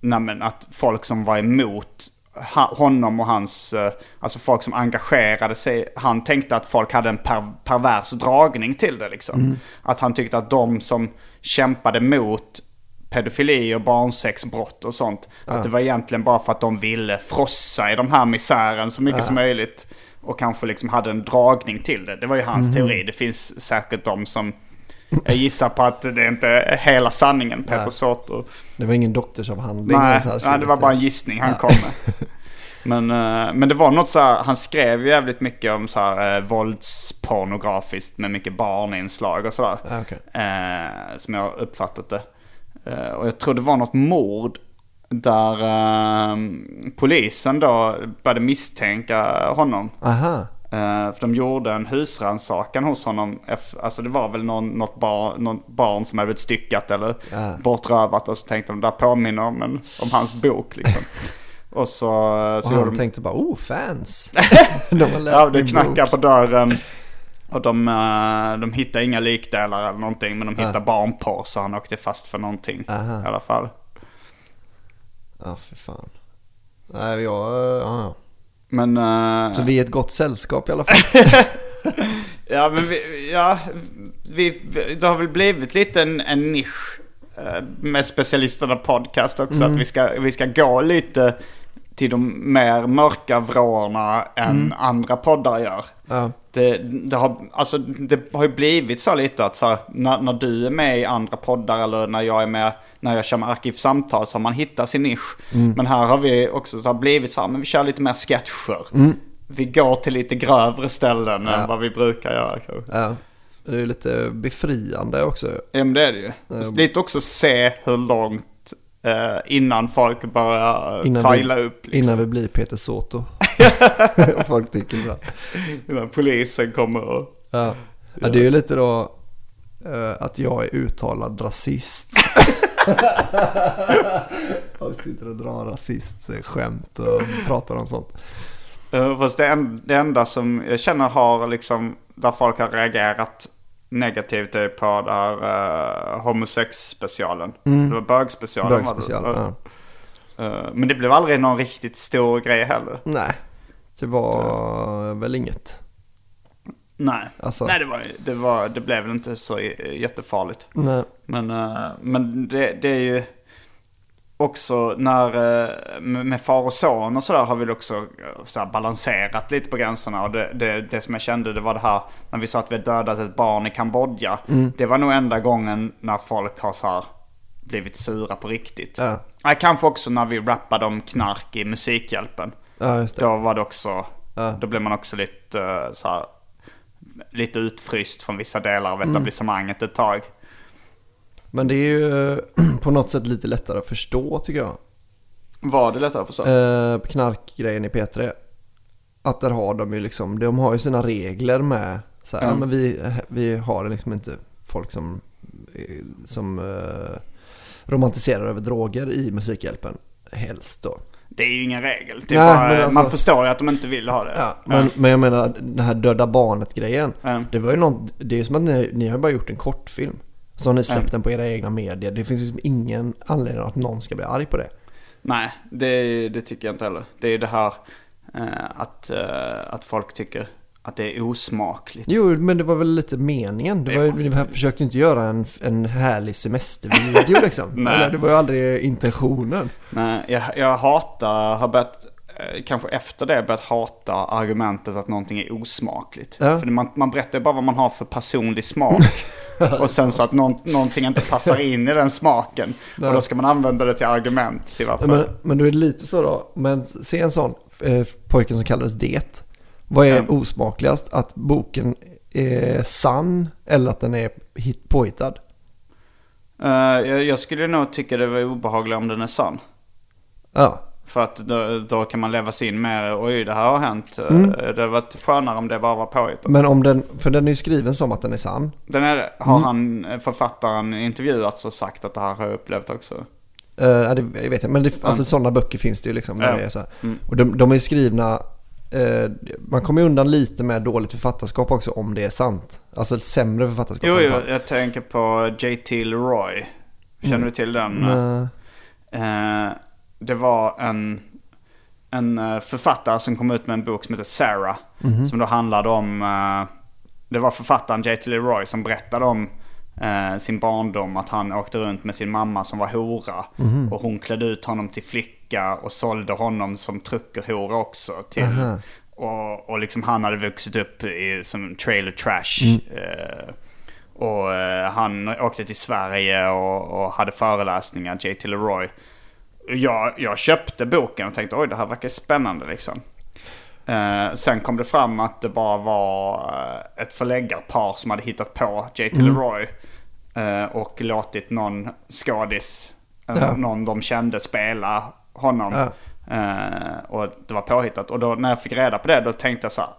nej men att folk som var emot honom och hans, eh, alltså folk som engagerade sig, han tänkte att folk hade en per, pervers dragning till det liksom. Att han tyckte att de som kämpade mot pedofili och barnsexbrott och sånt, att det var egentligen bara för att de ville frossa i de här misären så mycket som möjligt. Och kanske liksom hade en dragning till det. Det var ju hans teori. Det finns säkert de som jag gissar på att det inte är hela sanningen, Peter Soto.
Det var ingen doktorsavhandling.
Nej,
här
nej, det var bara en gissning han kom med. <laughs> Men, eh, men det var något så här, han skrev ju jävligt mycket om så här eh, våldspornografiskt med mycket barninslag och sådär.
Ah, okej.
Eh, som jag uppfattat det. Eh, och jag tror det var något mord där eh, polisen då började misstänka honom.
Aha.
Eh, för de gjorde en husrannsakan hos honom. Alltså det var väl någon, något, bar, något barn som hade blivit styckat eller
Ja.
bortrövat. Och så tänkte de, där påminner om, en, om hans bok liksom. <laughs> och så,
Och
så gjorde
han
de...
tänkte bara, oh fans. <laughs> de har läst
Ja, det knackar
bok.
på dörren. Och de, eh, de hittar inga likdelar eller någonting. Men de hittar barnporr så han åkte fast för någonting.
Aha.
I alla fall.
Ja, för fan. Nej, jag... Ja, ja.
Men... eh,
Så vi är ett gott sällskap i alla fall. <laughs>
Ja, men vi, ja, vi, det har väl blivit lite en, en nisch eh, med specialisterna podcast också. Att vi ska, vi ska gå lite till de mer mörka vrårna än andra poddar gör.
Ja.
Det, det, har, alltså, det har ju blivit så lite att så här, när, när du är med i andra poddar eller när jag är med, när jag kör med Arkivsamtal så har man hittat sin nisch. Men här har vi också så blivit så här, men vi kör lite mer sketcher. Vi går till lite grövre ställen än vad vi brukar göra
ja. Det är ju lite befriande också.
Ja men det är det ju. Lite också se hur långt eh, innan folk börjar
Innan
tajla
vi,
upp. Liksom.
Innan vi blir Peter Soto. <laughs> Folk tycker så.
Innan polisen kommer och...
Ja. ja, det är ju lite då eh, att jag är uttalad rasist. <laughs> <laughs> och sitter och drar rasistskämt och pratar om sånt.
Uh, fast det, en, det enda som jag känner har liksom, där folk har reagerat negativt är på där uh, homosex-specialen. Det var bögspecialen.
Bögspecialen, ja.
Eh, men det blev aldrig någon riktigt stor grej heller.
Nej, det var väl inget.
Nej,
Alltså-
Nej det, var, det, var, det blev väl inte så jättefarligt.
Nej.
Men, eh, men det, det är ju också när eh, med far och son och sådär har vi också eh, så balanserat lite på gränserna. Och det, det, det som jag kände det var det här när vi sa att vi dödat ett barn i Kambodja. Det var nog enda gången när folk har så här blivit sura på riktigt.
Ja.
Kanske också när vi rappade om knark i Musikhjälpen.
Ja.
Då var det också,
Ja.
då blev man också lite så här, lite utfryst från vissa delar
Mm.
av etablissemanget ett tag.
Men det är ju <clears throat> på något sätt lite lättare att förstå tycker jag.
Var det lättare att förstå?
Eh, knarkgrejen i P3. Att där har de ju liksom, de har ju sina regler med Så här,
Ja.
ja. men vi, vi har liksom inte folk som, som eh, romantiserar över droger i Musikhjälpen. Helst då.
Det är ju ingen regel. Är
Nej,
bara,
alltså-
Man förstår ju att de inte vill ha det.
Ja, men, men jag menar den här döda barnet-grejen.
Ja.
Det var ju något, det är ju som att ni, ni har bara gjort en kortfilm. Så har ni släppt
Ja.
den på era egna medier. Det finns liksom ingen anledning att någon ska bli arg på det.
Nej, det, det tycker jag inte heller. Det är ju det här eh, att, eh, att folk tycker att det är osmakligt.
Jo, men det var väl lite meningen. Det var, ju- ni försökte inte göra en, en härlig semestervideo <laughs> liksom.
Nej.
Eller, det var ju aldrig intentionen.
Nej, jag, jag hatar, har börjat, eh, kanske efter det börjat hata argumentet att någonting är osmakligt.
Ja.
För man, man berättar ju bara vad man har för personlig smak. <laughs> och sen så att någon, någonting inte passar in i den smaken.
Ja.
Och då ska man använda det till argument till varför.
Men, men då är det lite så då. Men se en sån, eh, pojken som kallades Det. Vad är
Ja.
osmakligast? Att boken är sann eller att den är hit, påhittad?
Eh, jag, jag skulle nog tycka det var obehagligt om den är sann.
Ja.
För att då, då kan man leva sig in mer. Oj, det här har hänt. Eh,
Mm.
Det hade varit skönare om det bara var påhittat.
Men om den, för den är ju skriven som att den är sann.
Den är. Har
Mm.
han, eh, författaren, intervjuats och sagt att det här har jag upplevt också?
Uh, ja, det jag vet inte, men det, alltså, sådana böcker finns det ju liksom. Där
Ja.
det är så här.
Mm.
Och de, de är skrivna, eh, man kommer undan lite med dåligt författarskap också om det är sant. Alltså ett sämre författarskap
Jo, jo, jag tänker på J.T. Leroy. Känner
Mm.
du till den? Eh, det var en, en eh, författare som kom ut med en bok som heter Sarah.
Mhm.
Som då handlade om, eh, det var författaren J.T. Leroy som berättade om eh, sin barndom. Att han åkte runt med sin mamma som var hora.
Mhm.
Och hon klädde ut honom till flicka och sålde honom som truckerhora också. Till,
Aha.
och, och liksom han hade vuxit upp i, som trailer trash.
Mm.
Eh, och eh, han åkte till Sverige och, och hade föreläsningar, J.T. Leroy. Jag, jag köpte boken och tänkte oj det här verkar spännande liksom. Eh, sen kom det fram att det bara var eh, ett förläggarpar som hade hittat på J.T.
Mm.
Leroy. Eh, och låtit någon skådis,
Ja.
någon de kände spela honom.
Ja.
Eh, och det var påhittat. Och då när jag fick reda på det då tänkte jag så här.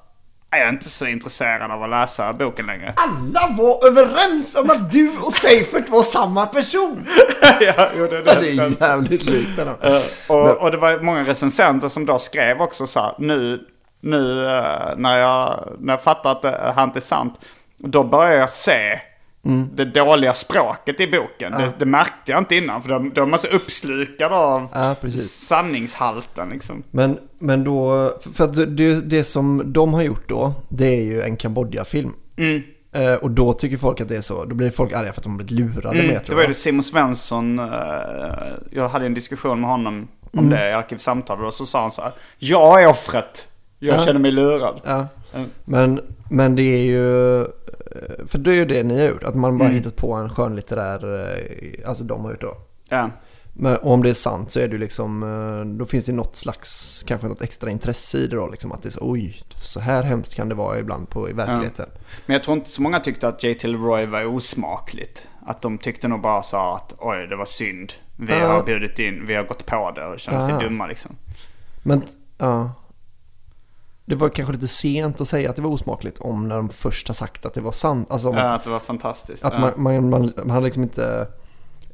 "Nej, Jag är inte så intresserad av att läsa boken längre.
Alla var överens om att du och Seifert var samma person! <laughs>
ja, jo, det,
Ja, det är jävligt likt.
Eh, och, och det var många recensenter som då skrev också så här, nu, nu eh, när, jag, när jag fattar att det här inte är sant, då börjar jag se
Mm.
det dåliga språket i boken. Det, det märkte jag inte innan, för då, då är så uppslukad av
Ja,
sanningshalten liksom.
Men, men då, för att det, det som de har gjort då, det är ju en Kambodja-film.
Mm.
Eh, och då tycker folk att det är så, då blir folk arga för att de har blivit lurade
Mm,
med
det var ju Simon Svensson, eh, jag hade en diskussion med honom om
Mm.
det i Arkivsamtal och så sa han så här, jag är offret, jag
Ja.
känner mig lurad.
Ja.
Mm.
Men, men det är ju, för det är ju det ni har gjort, att man bara
Mm.
hittat på en skönlitterär, eh, alltså de har gjort då.
Ja.
Men om det är sant så är det ju liksom, eh, då finns det något slags, kanske något extra intresse i det då liksom att det är så, oj, så här hemskt kan det vara ibland på, i verkligheten.
Men jag tror inte så många tyckte att J.T. Leroy var osmakligt. Att de tyckte nog bara så att oj det var synd. Vi
Ja.
har bjudit in, vi har gått på det och känner sig
Ja.
dumma liksom.
Men, ja. Det var kanske lite sent att säga att det var osmakligt om när de först har sagt att det var sant. Alltså
Ja,
att,
det var fantastiskt.
att
ja.
man, man, man, man hade liksom inte...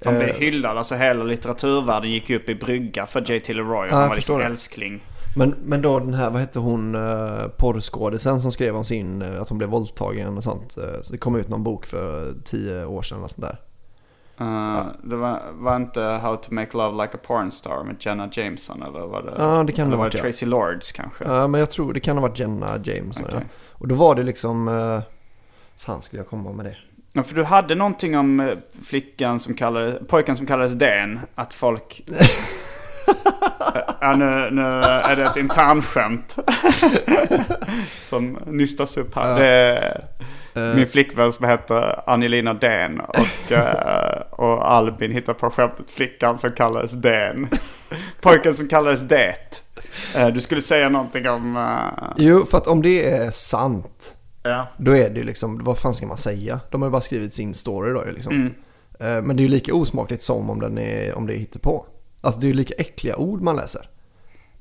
Han blev
eh,
hyllad, alltså hela litteraturvärlden gick upp i brygga för J.T. Leroy.
Ja,
Han
jag
var liksom
det.
älskling.
Men, men då den här, vad hette hon, uh, porrskådisen som skrev om sin, eh, att hon blev våldtagen och sånt. eh, så det kom ut någon bok för tio år sedan eller sånt där.
Uh, Det var, var inte How to make love like a porn star med Jenna Jameson eller var det?
Ja, det kan
eller
det
var det
ja.
Tracy Lords kanske?
Ja, men jag tror det kan ha varit Jenna James. Ja.
Okej.
Och då var det liksom, uh, fan skulle jag komma med det?
Ja, för du hade någonting om eh, flickan som kallades, pojken som kallades Dan. Att folk... <laughs> ja, nu, nu är det ett internskämt. <laughs> som nystas upp här.
Ja.
Det
Eh.
Min flickvän som heter Angelina Dan. Och, eh, <laughs> och Albin hittar på skämtet flickan som kallades Dan. Pojken som kallades Det. Eh, Du skulle säga någonting om... eh,
Jo, för att om det är sant,
Ja.
då är det ju liksom, vad fan ska man säga? De har ju bara skrivit sin story då liksom.
Mm.
Eh, Men det är ju lika osmakligt som om, den är, om det är hittepå. Alltså det är ju lika äckliga ord man läser.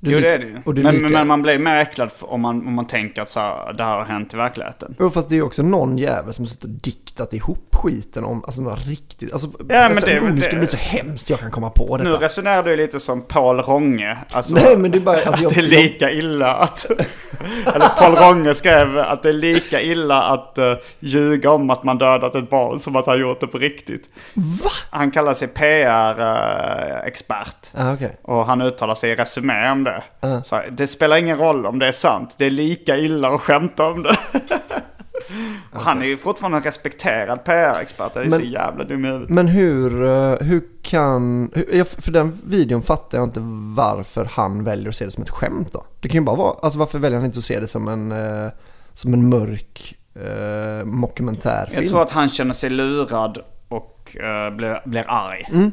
Det
jo det är det ju. men,
lika-
men man blir mer äcklad om man, om man tänker att så här, det här har hänt i verkligheten.
Jo fast det är ju också någon jävel som har suttit och diktat ihop skiten om, alltså några riktigt, alltså,
men
alltså
det
nu
det.
det bli så hemskt jag kan komma på
Nu
detta.
resonerar du lite som Paul Ronge. Alltså,
Nej, men det är bara- alltså,
att
jag-
det är lika illa att... <laughs> eller Paul Ronge skrev att det är lika illa att uh, ljuga om att man dödat ett barn som att ha gjort det på riktigt.
Va?
Han kallar sig PR-expert.
Ah, okej.
Och han uttalar sig i Resumé om det. Så det spelar ingen roll om det är sant. Det är lika illa att skämta om det. Och <laughs> Han är ju fortfarande en respekterad PR-expert. Det är
Men-
så jävla dum i huvudet.
Men hur, eh, hur kan, hur, för den videon fattar jag inte varför han väljer att se det som ett skämt då. Det kan ju bara vara, alltså varför väljer han inte att se det som en, eh, som en mörk eh, mockumentärfilm?
Jag tror att han känner sig lurad och eh, blir, blir arg.
Mm.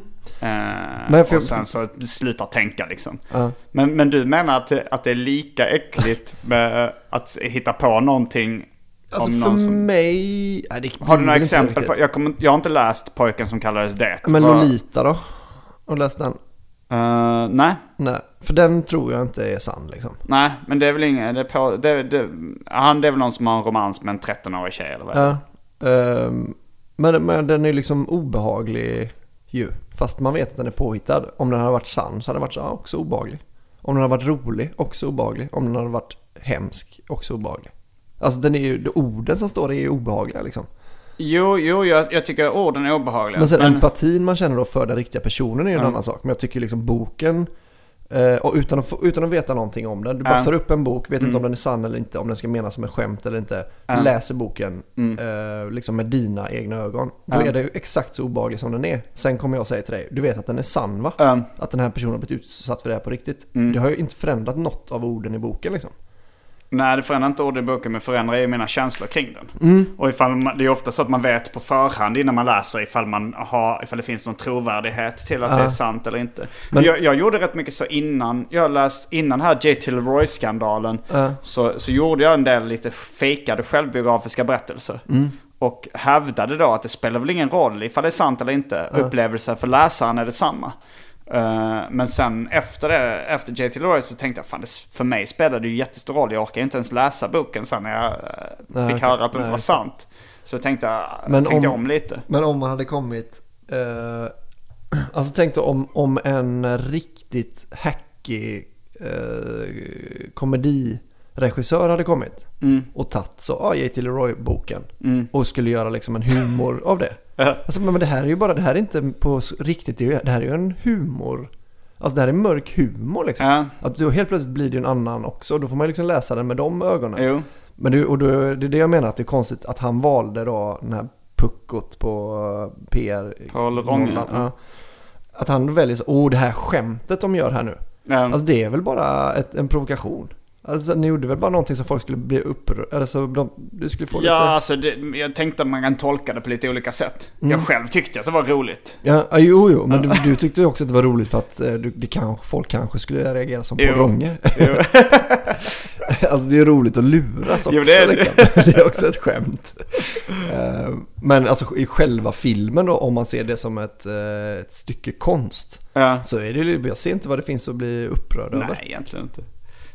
För-
och sen så slutar tänka liksom.
Ja.
Men, men du menar att att det är lika äckligt med att hitta på någonting
Alltså
om
för
någon som...
mig, nej, det
Har du några exempel? På, jag, kommer, jag har inte läst Pojken som kallades det.
Men Lolita då? Har du läst den?
Eh, nej,
Nej, för den tror jag inte är sann liksom.
nej, men det är väl ingen... Det på, det, det, han det är väl någon som har en romans med en 13-årig tjej eller vad
Ja. ehm, men, men den är liksom obehaglig ju. Fast man vet att den är påhittad. Om den hade varit sann så hade den varit så, ja, också obehaglig. Om den hade varit rolig, också obehaglig. Om den hade varit hemsk, också obehaglig. Alltså den är ju, de orden som står är ju obehagliga liksom.
Jo, jo, jag, jag tycker orden är obehagliga.
Men sen empatin man känner då för den riktiga personen är ju en
Ja.
annan sak. Men jag tycker liksom boken, och utan att, utan att veta någonting om den. Du bara tar upp en bok, vet
Mm.
inte om den är sann eller inte, om den ska menas som en skämt eller inte.
Mm.
Läser boken eh, liksom med dina egna ögon. Då är det ju exakt så obehaglig som den är. Sen kommer jag säga till dig, du vet att den är sann va? Att den här personen har blivit utsatt för det här på riktigt.
Mm.
Det har ju inte förändrat något av orden i boken liksom.
Nej, det förändrar inte orden i boken, men förändrar ju mina känslor kring den.
Mm.
Och ifall man, det är ofta så att man vet på förhand innan man läser ifall, man har, ifall det finns någon trovärdighet till att
Ja.
det är sant eller inte.
Men-
jag, jag gjorde rätt mycket så innan jag läste, innan här J.T. Leroy-skandalen,
Ja.
så, så gjorde jag en del lite fejkade självbiografiska berättelser.
Mm.
Och hävdade då att det spelar väl ingen roll ifall det är sant eller inte. Upplevelsen för läsaren är detsamma. Uh, men sen efter det, efter J.T. Leroy så tänkte jag fan det, för mig spelade det ju jättestor roll. Jag orkar inte ens läsa boken sen när jag eh,
Nej,
fick höra att det inte var sant. Så tänkte jag,
Men
tänkte jag
om-
om lite.
Men om man hade kommit, eh, <clears throat> alltså tänk då om, om en riktigt hackig eh, komediregissör hade kommit
Mm.
och tagit så, ja, J.T. Leroy-boken och skulle göra liksom en humor av det. Alltså, men det här är ju bara, det här är inte på riktigt, det här är ju en humor. Alltså det här är mörk humor liksom.
Ja.
Att då helt plötsligt blir det en annan också, då får man ju liksom läsa den med de ögonen.
Jo.
Men det, och då, det är det jag menar att det är konstigt att han valde då den här puckot på eh, PR.
Paul Ronge, ja.
Att han väljer så, åh det här skämtet de gör här nu.
Ja.
Alltså det är väl bara ett, en provokation. Alltså ni gjorde väl bara någonting som folk skulle bli upprörda, eller så de, du skulle få
Ja,
lite...
alltså det, jag tänkte att man kan tolka det på lite olika sätt.
Mm.
Jag själv tyckte att det var roligt.
Ja, ja, jo, jo, men du, du tyckte också att det var roligt för att eh, du, det kanske, folk kanske skulle reagera som på. Ronge. <laughs> Alltså det är roligt att luras också
Jo, det är det.
liksom. <laughs> Det är också ett skämt. Eh, Men alltså i själva filmen då, om man ser det som ett, eh, ett stycke konst.
Ja.
Så är det jag ser inte vad det finns att bli upprörd över.
Nej, egentligen inte.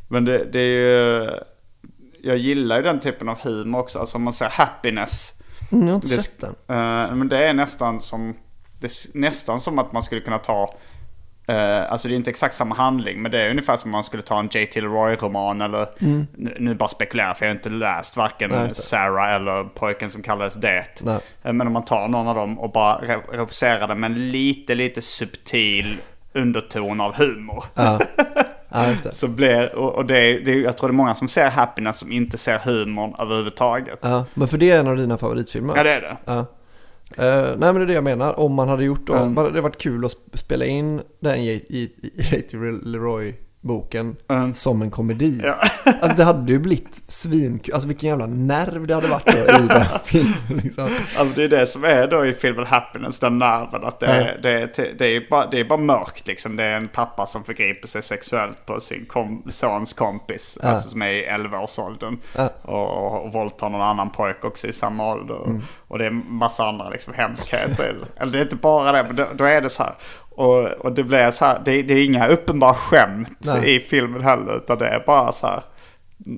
Men det, det är ju... Jag gillar ju den typen av humor också. Alltså om man säger happiness.
Mm, jag har inte
Det-
sett den.
eh, men det är nästan som... Det är nästan som att man skulle kunna ta... eh, alltså det är inte exakt samma handling. Men det är ungefär som om man skulle ta en J.T. Leroy-roman eller... Nu, nu bara spekulerar för jag har inte läst varken
Nej.
Sarah eller Pojken som kallades Det. Eh, Men om man tar någon av dem och bara re- regisserar det med en lite, lite subtil underton av humor.
Ja, <laughs> ja det.
Så blir, och, och det, det, jag tror det är många som ser Happiness som inte ser humorn överhuvudtaget.
Ja, men för det är en av dina favoritfilmer.
Ja det är det.
Ja. Eh, nej men det är det jag menar. Om man hade gjort
Mm.
det hade varit kul att sp- spela in den i i- Leroy-boken
Mm.
som en komedi.
Ja.
Alltså det hade ju blivit svinkul. Alltså vilken jävla nerv det hade varit då i den <laughs> filmen. Liksom.
Alltså det är det som är då i filmen Happiness, den nerven. Att det, är, det, är, det, är bara, det är bara mörkt liksom. Det är en pappa som förgriper sig sexuellt på sin kom, sons kompis.
Ja.
Alltså som är i 11-årsåldern.
Ja.
Och, och, och våldtar någon annan pojke också i samma ålder. Och det är massa andra liksom hemskheter. Eller det är inte bara det, men då, då är det så här. Och, och det blir så här, det, det är inga uppenbara skämt
Nej.
i filmen heller. Utan det är bara så här.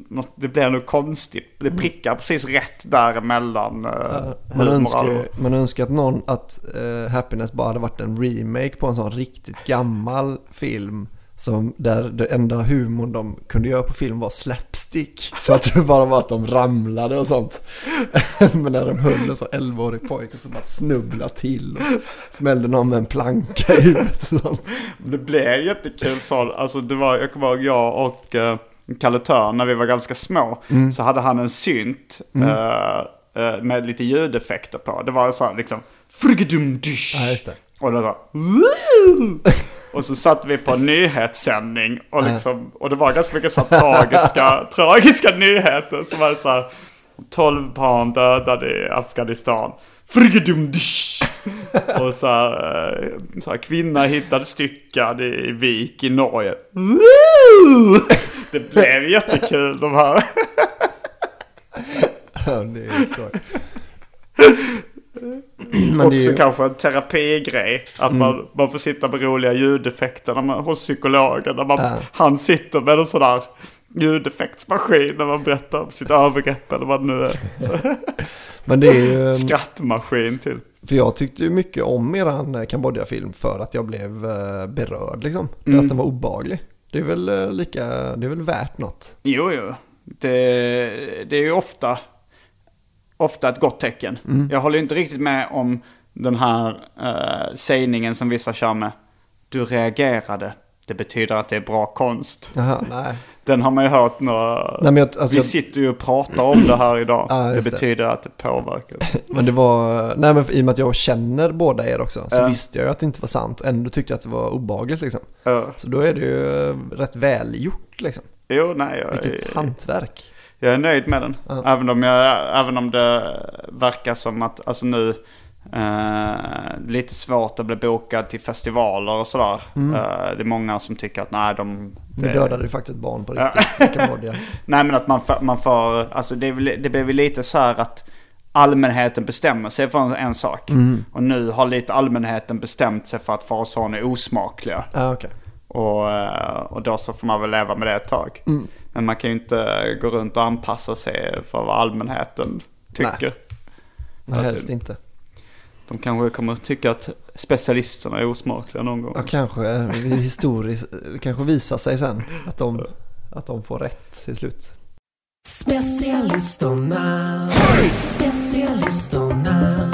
något- Det blir nog konstigt. Det prickar precis rätt däremellan. Uh,
Man önskar, man önskar att någon, att eh, Happiness bara hade varit en remake på en sån riktigt gammal film. Som där det enda humorn de kunde göra på film var slapstick. Så att det bara var att de ramlade och sånt. <laughs> Men när de höll en sån 11-årig pojke som bara snubblade till och smällde någon med en planka i huvudet och sånt.
Det blev jättekul så. Alltså det var, jag kommer ihåg jag och uh, Kalle Törn när vi var ganska små.
Mm.
Så hade han en synt eh, eh, med lite ljudeffekter på. Det var så här liksom. Frigedum-dysch.
Ja, just det.
Och det var! <laughs> Och så satt vi på en nyhetssändning och, liksom, och det var ganska mycket så tragiska, <laughs> tragiska nyheter. Som var så här, 12 barn dödade i Afghanistan. Frigedum-dysch. Och så här, eh, så här, kvinna hittad styckad i, vik i Norge. Det blev jättekul de här. <laughs>
Ja, det är skoj.
Också
ju, Mm.
kanske en terapigrej. Att man, man får sitta med roliga ljudeffekter när man, hos psykologen. När man,
Ja.
Han sitter med en sån där ljudeffektsmaskin när man berättar om sitt övergrepp eller vad det nu är. <laughs>
Men det är ju... <laughs>
skrattmaskin till.
För jag tyckte ju mycket om eran Kambodja-film för att jag blev eh, berörd liksom.
Mm.
Att den var obaglig. Det är väl eh, lika, det är väl värt något.
Jo, jo. Det, det är ju ofta, ofta ett gott tecken.
Mm.
Jag håller inte riktigt med om den här uh, sägningen som vissa kör med. Du reagerade. Det betyder att det är bra konst.
Jaha, nej. <laughs>
Den har man ju hört några...
Nej, jag, alltså,
Vi sitter ju och pratar om det här idag. <clears throat>
Ja,
det
just det.
betyder att det påverkar. <clears throat>
men det var, nej men i och med att jag känner båda er också så
Ja.
visste jag ju att det inte var sant ändå tyckte jag att det var obagligt liksom.
Ja.
Så då är det ju eh, rätt välgjort liksom.
Jo, nej, jag,
Vilket hantverk.
Jag är nöjd med den.
Ja.
Även, om jag, även om det verkar som att, alltså nu, eh, lite svårt att bli bokad till festivaler och sådär. Eh, det är många som tycker att nej, de... Det-
dödade ju faktiskt ett barn på riktigt i Kambodja. <laughs>
Nej men att man man får alltså det, det blir väl lite så här att allmänheten bestämmer sig för en, sak. Och nu har lite allmänheten bestämt sig för att Farazon är osmakliga.
Ja, okej.
Och, eh, och då så får man väl leva med det ett tag. Men man kan ju inte gå runt och anpassa sig för vad allmänheten tycker.
Nej, helst inte.
De kanske kommer att tycka att specialisterna är osmakliga någon gång.
Ja, kanske historiskt, kanske visar sig sen att de, att de får rätt till slut.
Specialisterna, specialisterna.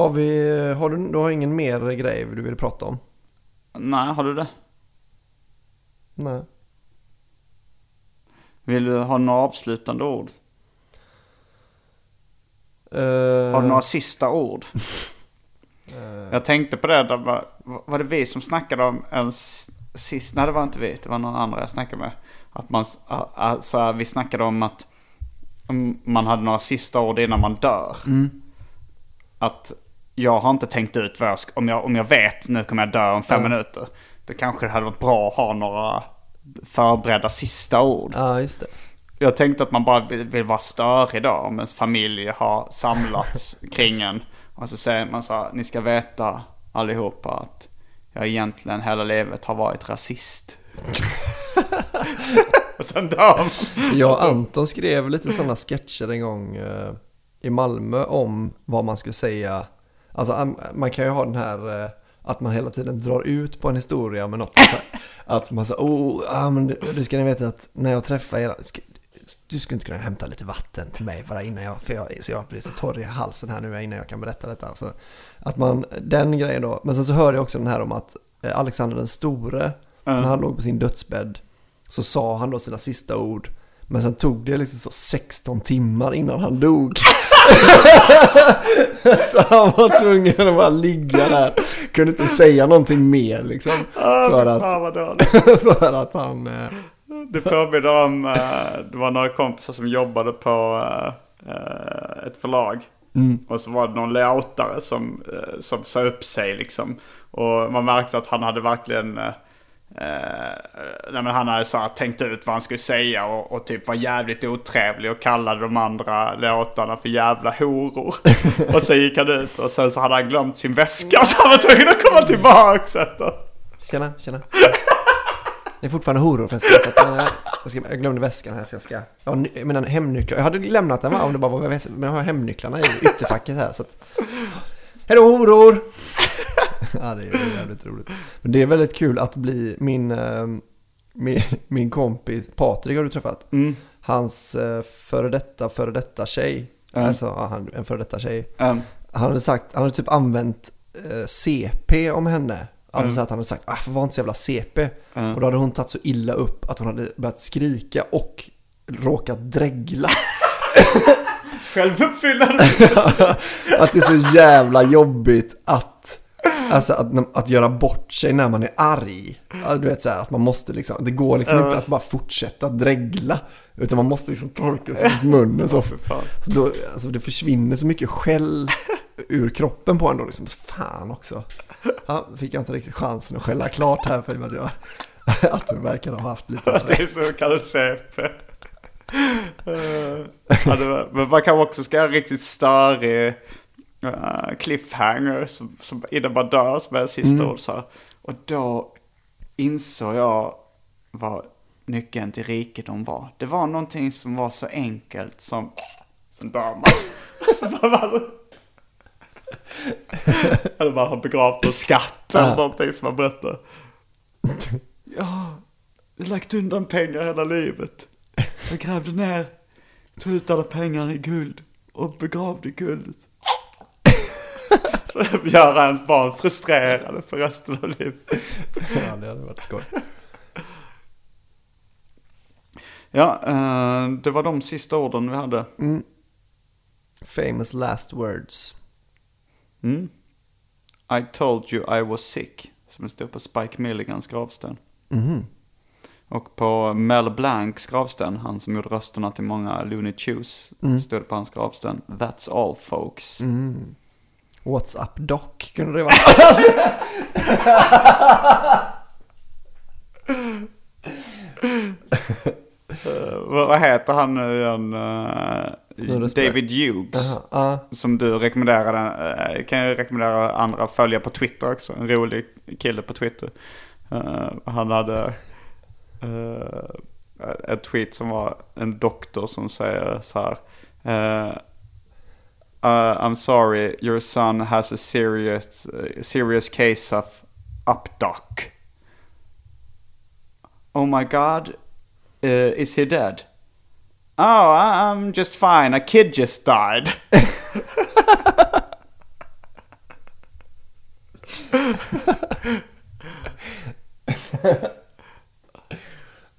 Har vi, har du, du har ingen mer grej du vill prata om?
Nej, har du det?
Nej.
Vill du ha några avslutande ord?
Uh,
Har du några sista ord? Jag tänkte på det, där var, var det vi som snackade om en sist? Nej det var inte vi, det var någon andra jag snackade med. Att man, alltså, vi snackade om att man hade några sista ord innan man dör. Att jag har inte tänkt ut vad jag ska, om jag, om jag vet nu kommer jag dö om fem minuter. Då kanske det hade varit bra att ha några förberedda sista ord.
Ja, just det.
Jag tänkte att man bara vill, vill vara störig då om ens familj har samlats <laughs> kring en. Och så säger man så här, ni ska veta allihopa att jag egentligen hela livet har varit rasist. <laughs> och sen dör man.
Jag och Anton skrev lite sådana sketcher en gång eh, i Malmö om vad man skulle säga. Alltså man kan ju ha den här eh, att man hela tiden drar ut på en historia med något. Så här, <laughs> att man säger, oh, ah, men du, ska ni veta att när jag träffar er, ska, du skulle inte kunna hämta lite vatten till mig bara innan jag, för jag, så jag blir så torr i halsen här nu innan jag kan berätta detta. Så att man, den grejen då. Men sen så hörde jag också den här om att eh, Alexander den store, när han låg på sin dödsbädd, så sa han då sina sista ord. Men sen tog det liksom så 16 timmar innan han dog. <laughs> så han var tvungen att bara ligga där. Kunde inte säga någonting mer liksom. För
Fan
att, <laughs> för att han... eh,
Det påminner om, eh, det var några kompisar som jobbade på eh, ett förlag. Och så var det någon layoutare som, som sa upp sig liksom. Och man märkte att han hade verkligen, eh, men han hade så här tänkt ut vad han skulle säga och, och typ var jävligt otrevlig och kallade de andra låtarna för jävla horor. <laughs> och sen gick han ut och sen så hade han glömt sin väska så han var tvungen att komma tillbaka.
Tjena, tjena. Det är fortfarande horor förresten. Så att, jag, ska, jag glömde väskan här så jag ska... Jag mina hemnycklar. Jag hade lämnat den va, om det bara var väskan. Men jag har hemnycklarna i ytterfacket här så att... Hejdå horor! <laughs> ja det är jävligt roligt. Men det är väldigt kul att bli min... eh, Min, min kompis Patrik har du träffat. Hans eh, före detta, före detta tjej.
Mm.
Alltså han, en före detta tjej.
Mm.
Han hade sagt, han hade typ använt eh, CP om henne. Alltså
Mm.
att han hade sagt, ah, var inte så jävla CP. Och då hade hon tagit så illa upp att hon hade börjat skrika och råkat dregla. <laughs>
Självuppfyllande. <laughs>
att det är så jävla jobbigt att, alltså att, att göra bort sig när man är arg. Du vet så här, att man måste liksom, det går liksom inte att bara fortsätta dregla. Utan man måste liksom torka sig i munnen så. Så då, alltså det försvinner så mycket skäll ur kroppen på en då liksom. Så Fan också. Ja, fick jag inte riktigt chansen att skälla klart här för att jag, <laughs> att du verkar ha haft lite
Att <laughs> det är så kallad CP. <laughs> Ja, det var, men man kan också ska ha riktigt störig uh, cliffhanger som, som innan man dör som är sista ord så här. Och då insåg jag vad nyckeln till rikedom var. Det var någonting som var så enkelt som, som dör man. <laughs> så bara man, eller man har begravt en skatt eller någonting som man berättar. Ja, jag har lagt undan pengar hela livet. Jag grävde ner, tog ut alla pengarna i guld och begravde guldet. <laughs> Så gör ens barn frustrerade för resten av livet.
Ja, det hade varit skoj.
Ja, eh, det var de sista orden vi hade.
Famous last words.
I told you I was sick. Som det står på Spike Milligans gravsten. Och på Mel Blancs gravsten, han som gjorde rösterna till många Looney Tunes, stod det på hans gravsten. That's all folks.
What's up doc kunde det vara.
Eh, vad vad heter han nu igen? Uh. David Hughes.
Jaha, ja.
Som du rekommenderade. eh, kan jag rekommendera andra att följa på Twitter också. En rolig kille på Twitter. Han hade uh, ett tweet som var en doktor som säger så här. Uh, I'm sorry, your son has a serious, uh, serious case of updoc. Oh my god, uh, is he dead? Oh, I- I'm just fine. A kid just died. <laughs>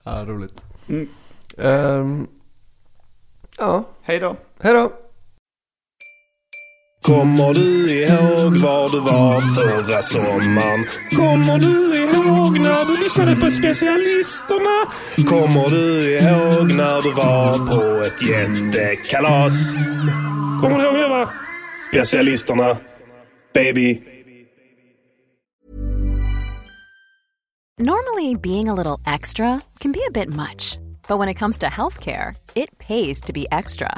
Ja, roligt. Ehm, ja,
Hej då.
hej då.
Kommer du ihåg var du var förra sommaren? Kommer du ihåg när du lyssnade på specialisterna? Kommer du ihåg när du var på ett jättekalas? Kommer du ihåg det va? Specialisterna. Baby.
Normally, being a little extra can be a bit much, but when it comes to healthcare, it pays to be extra.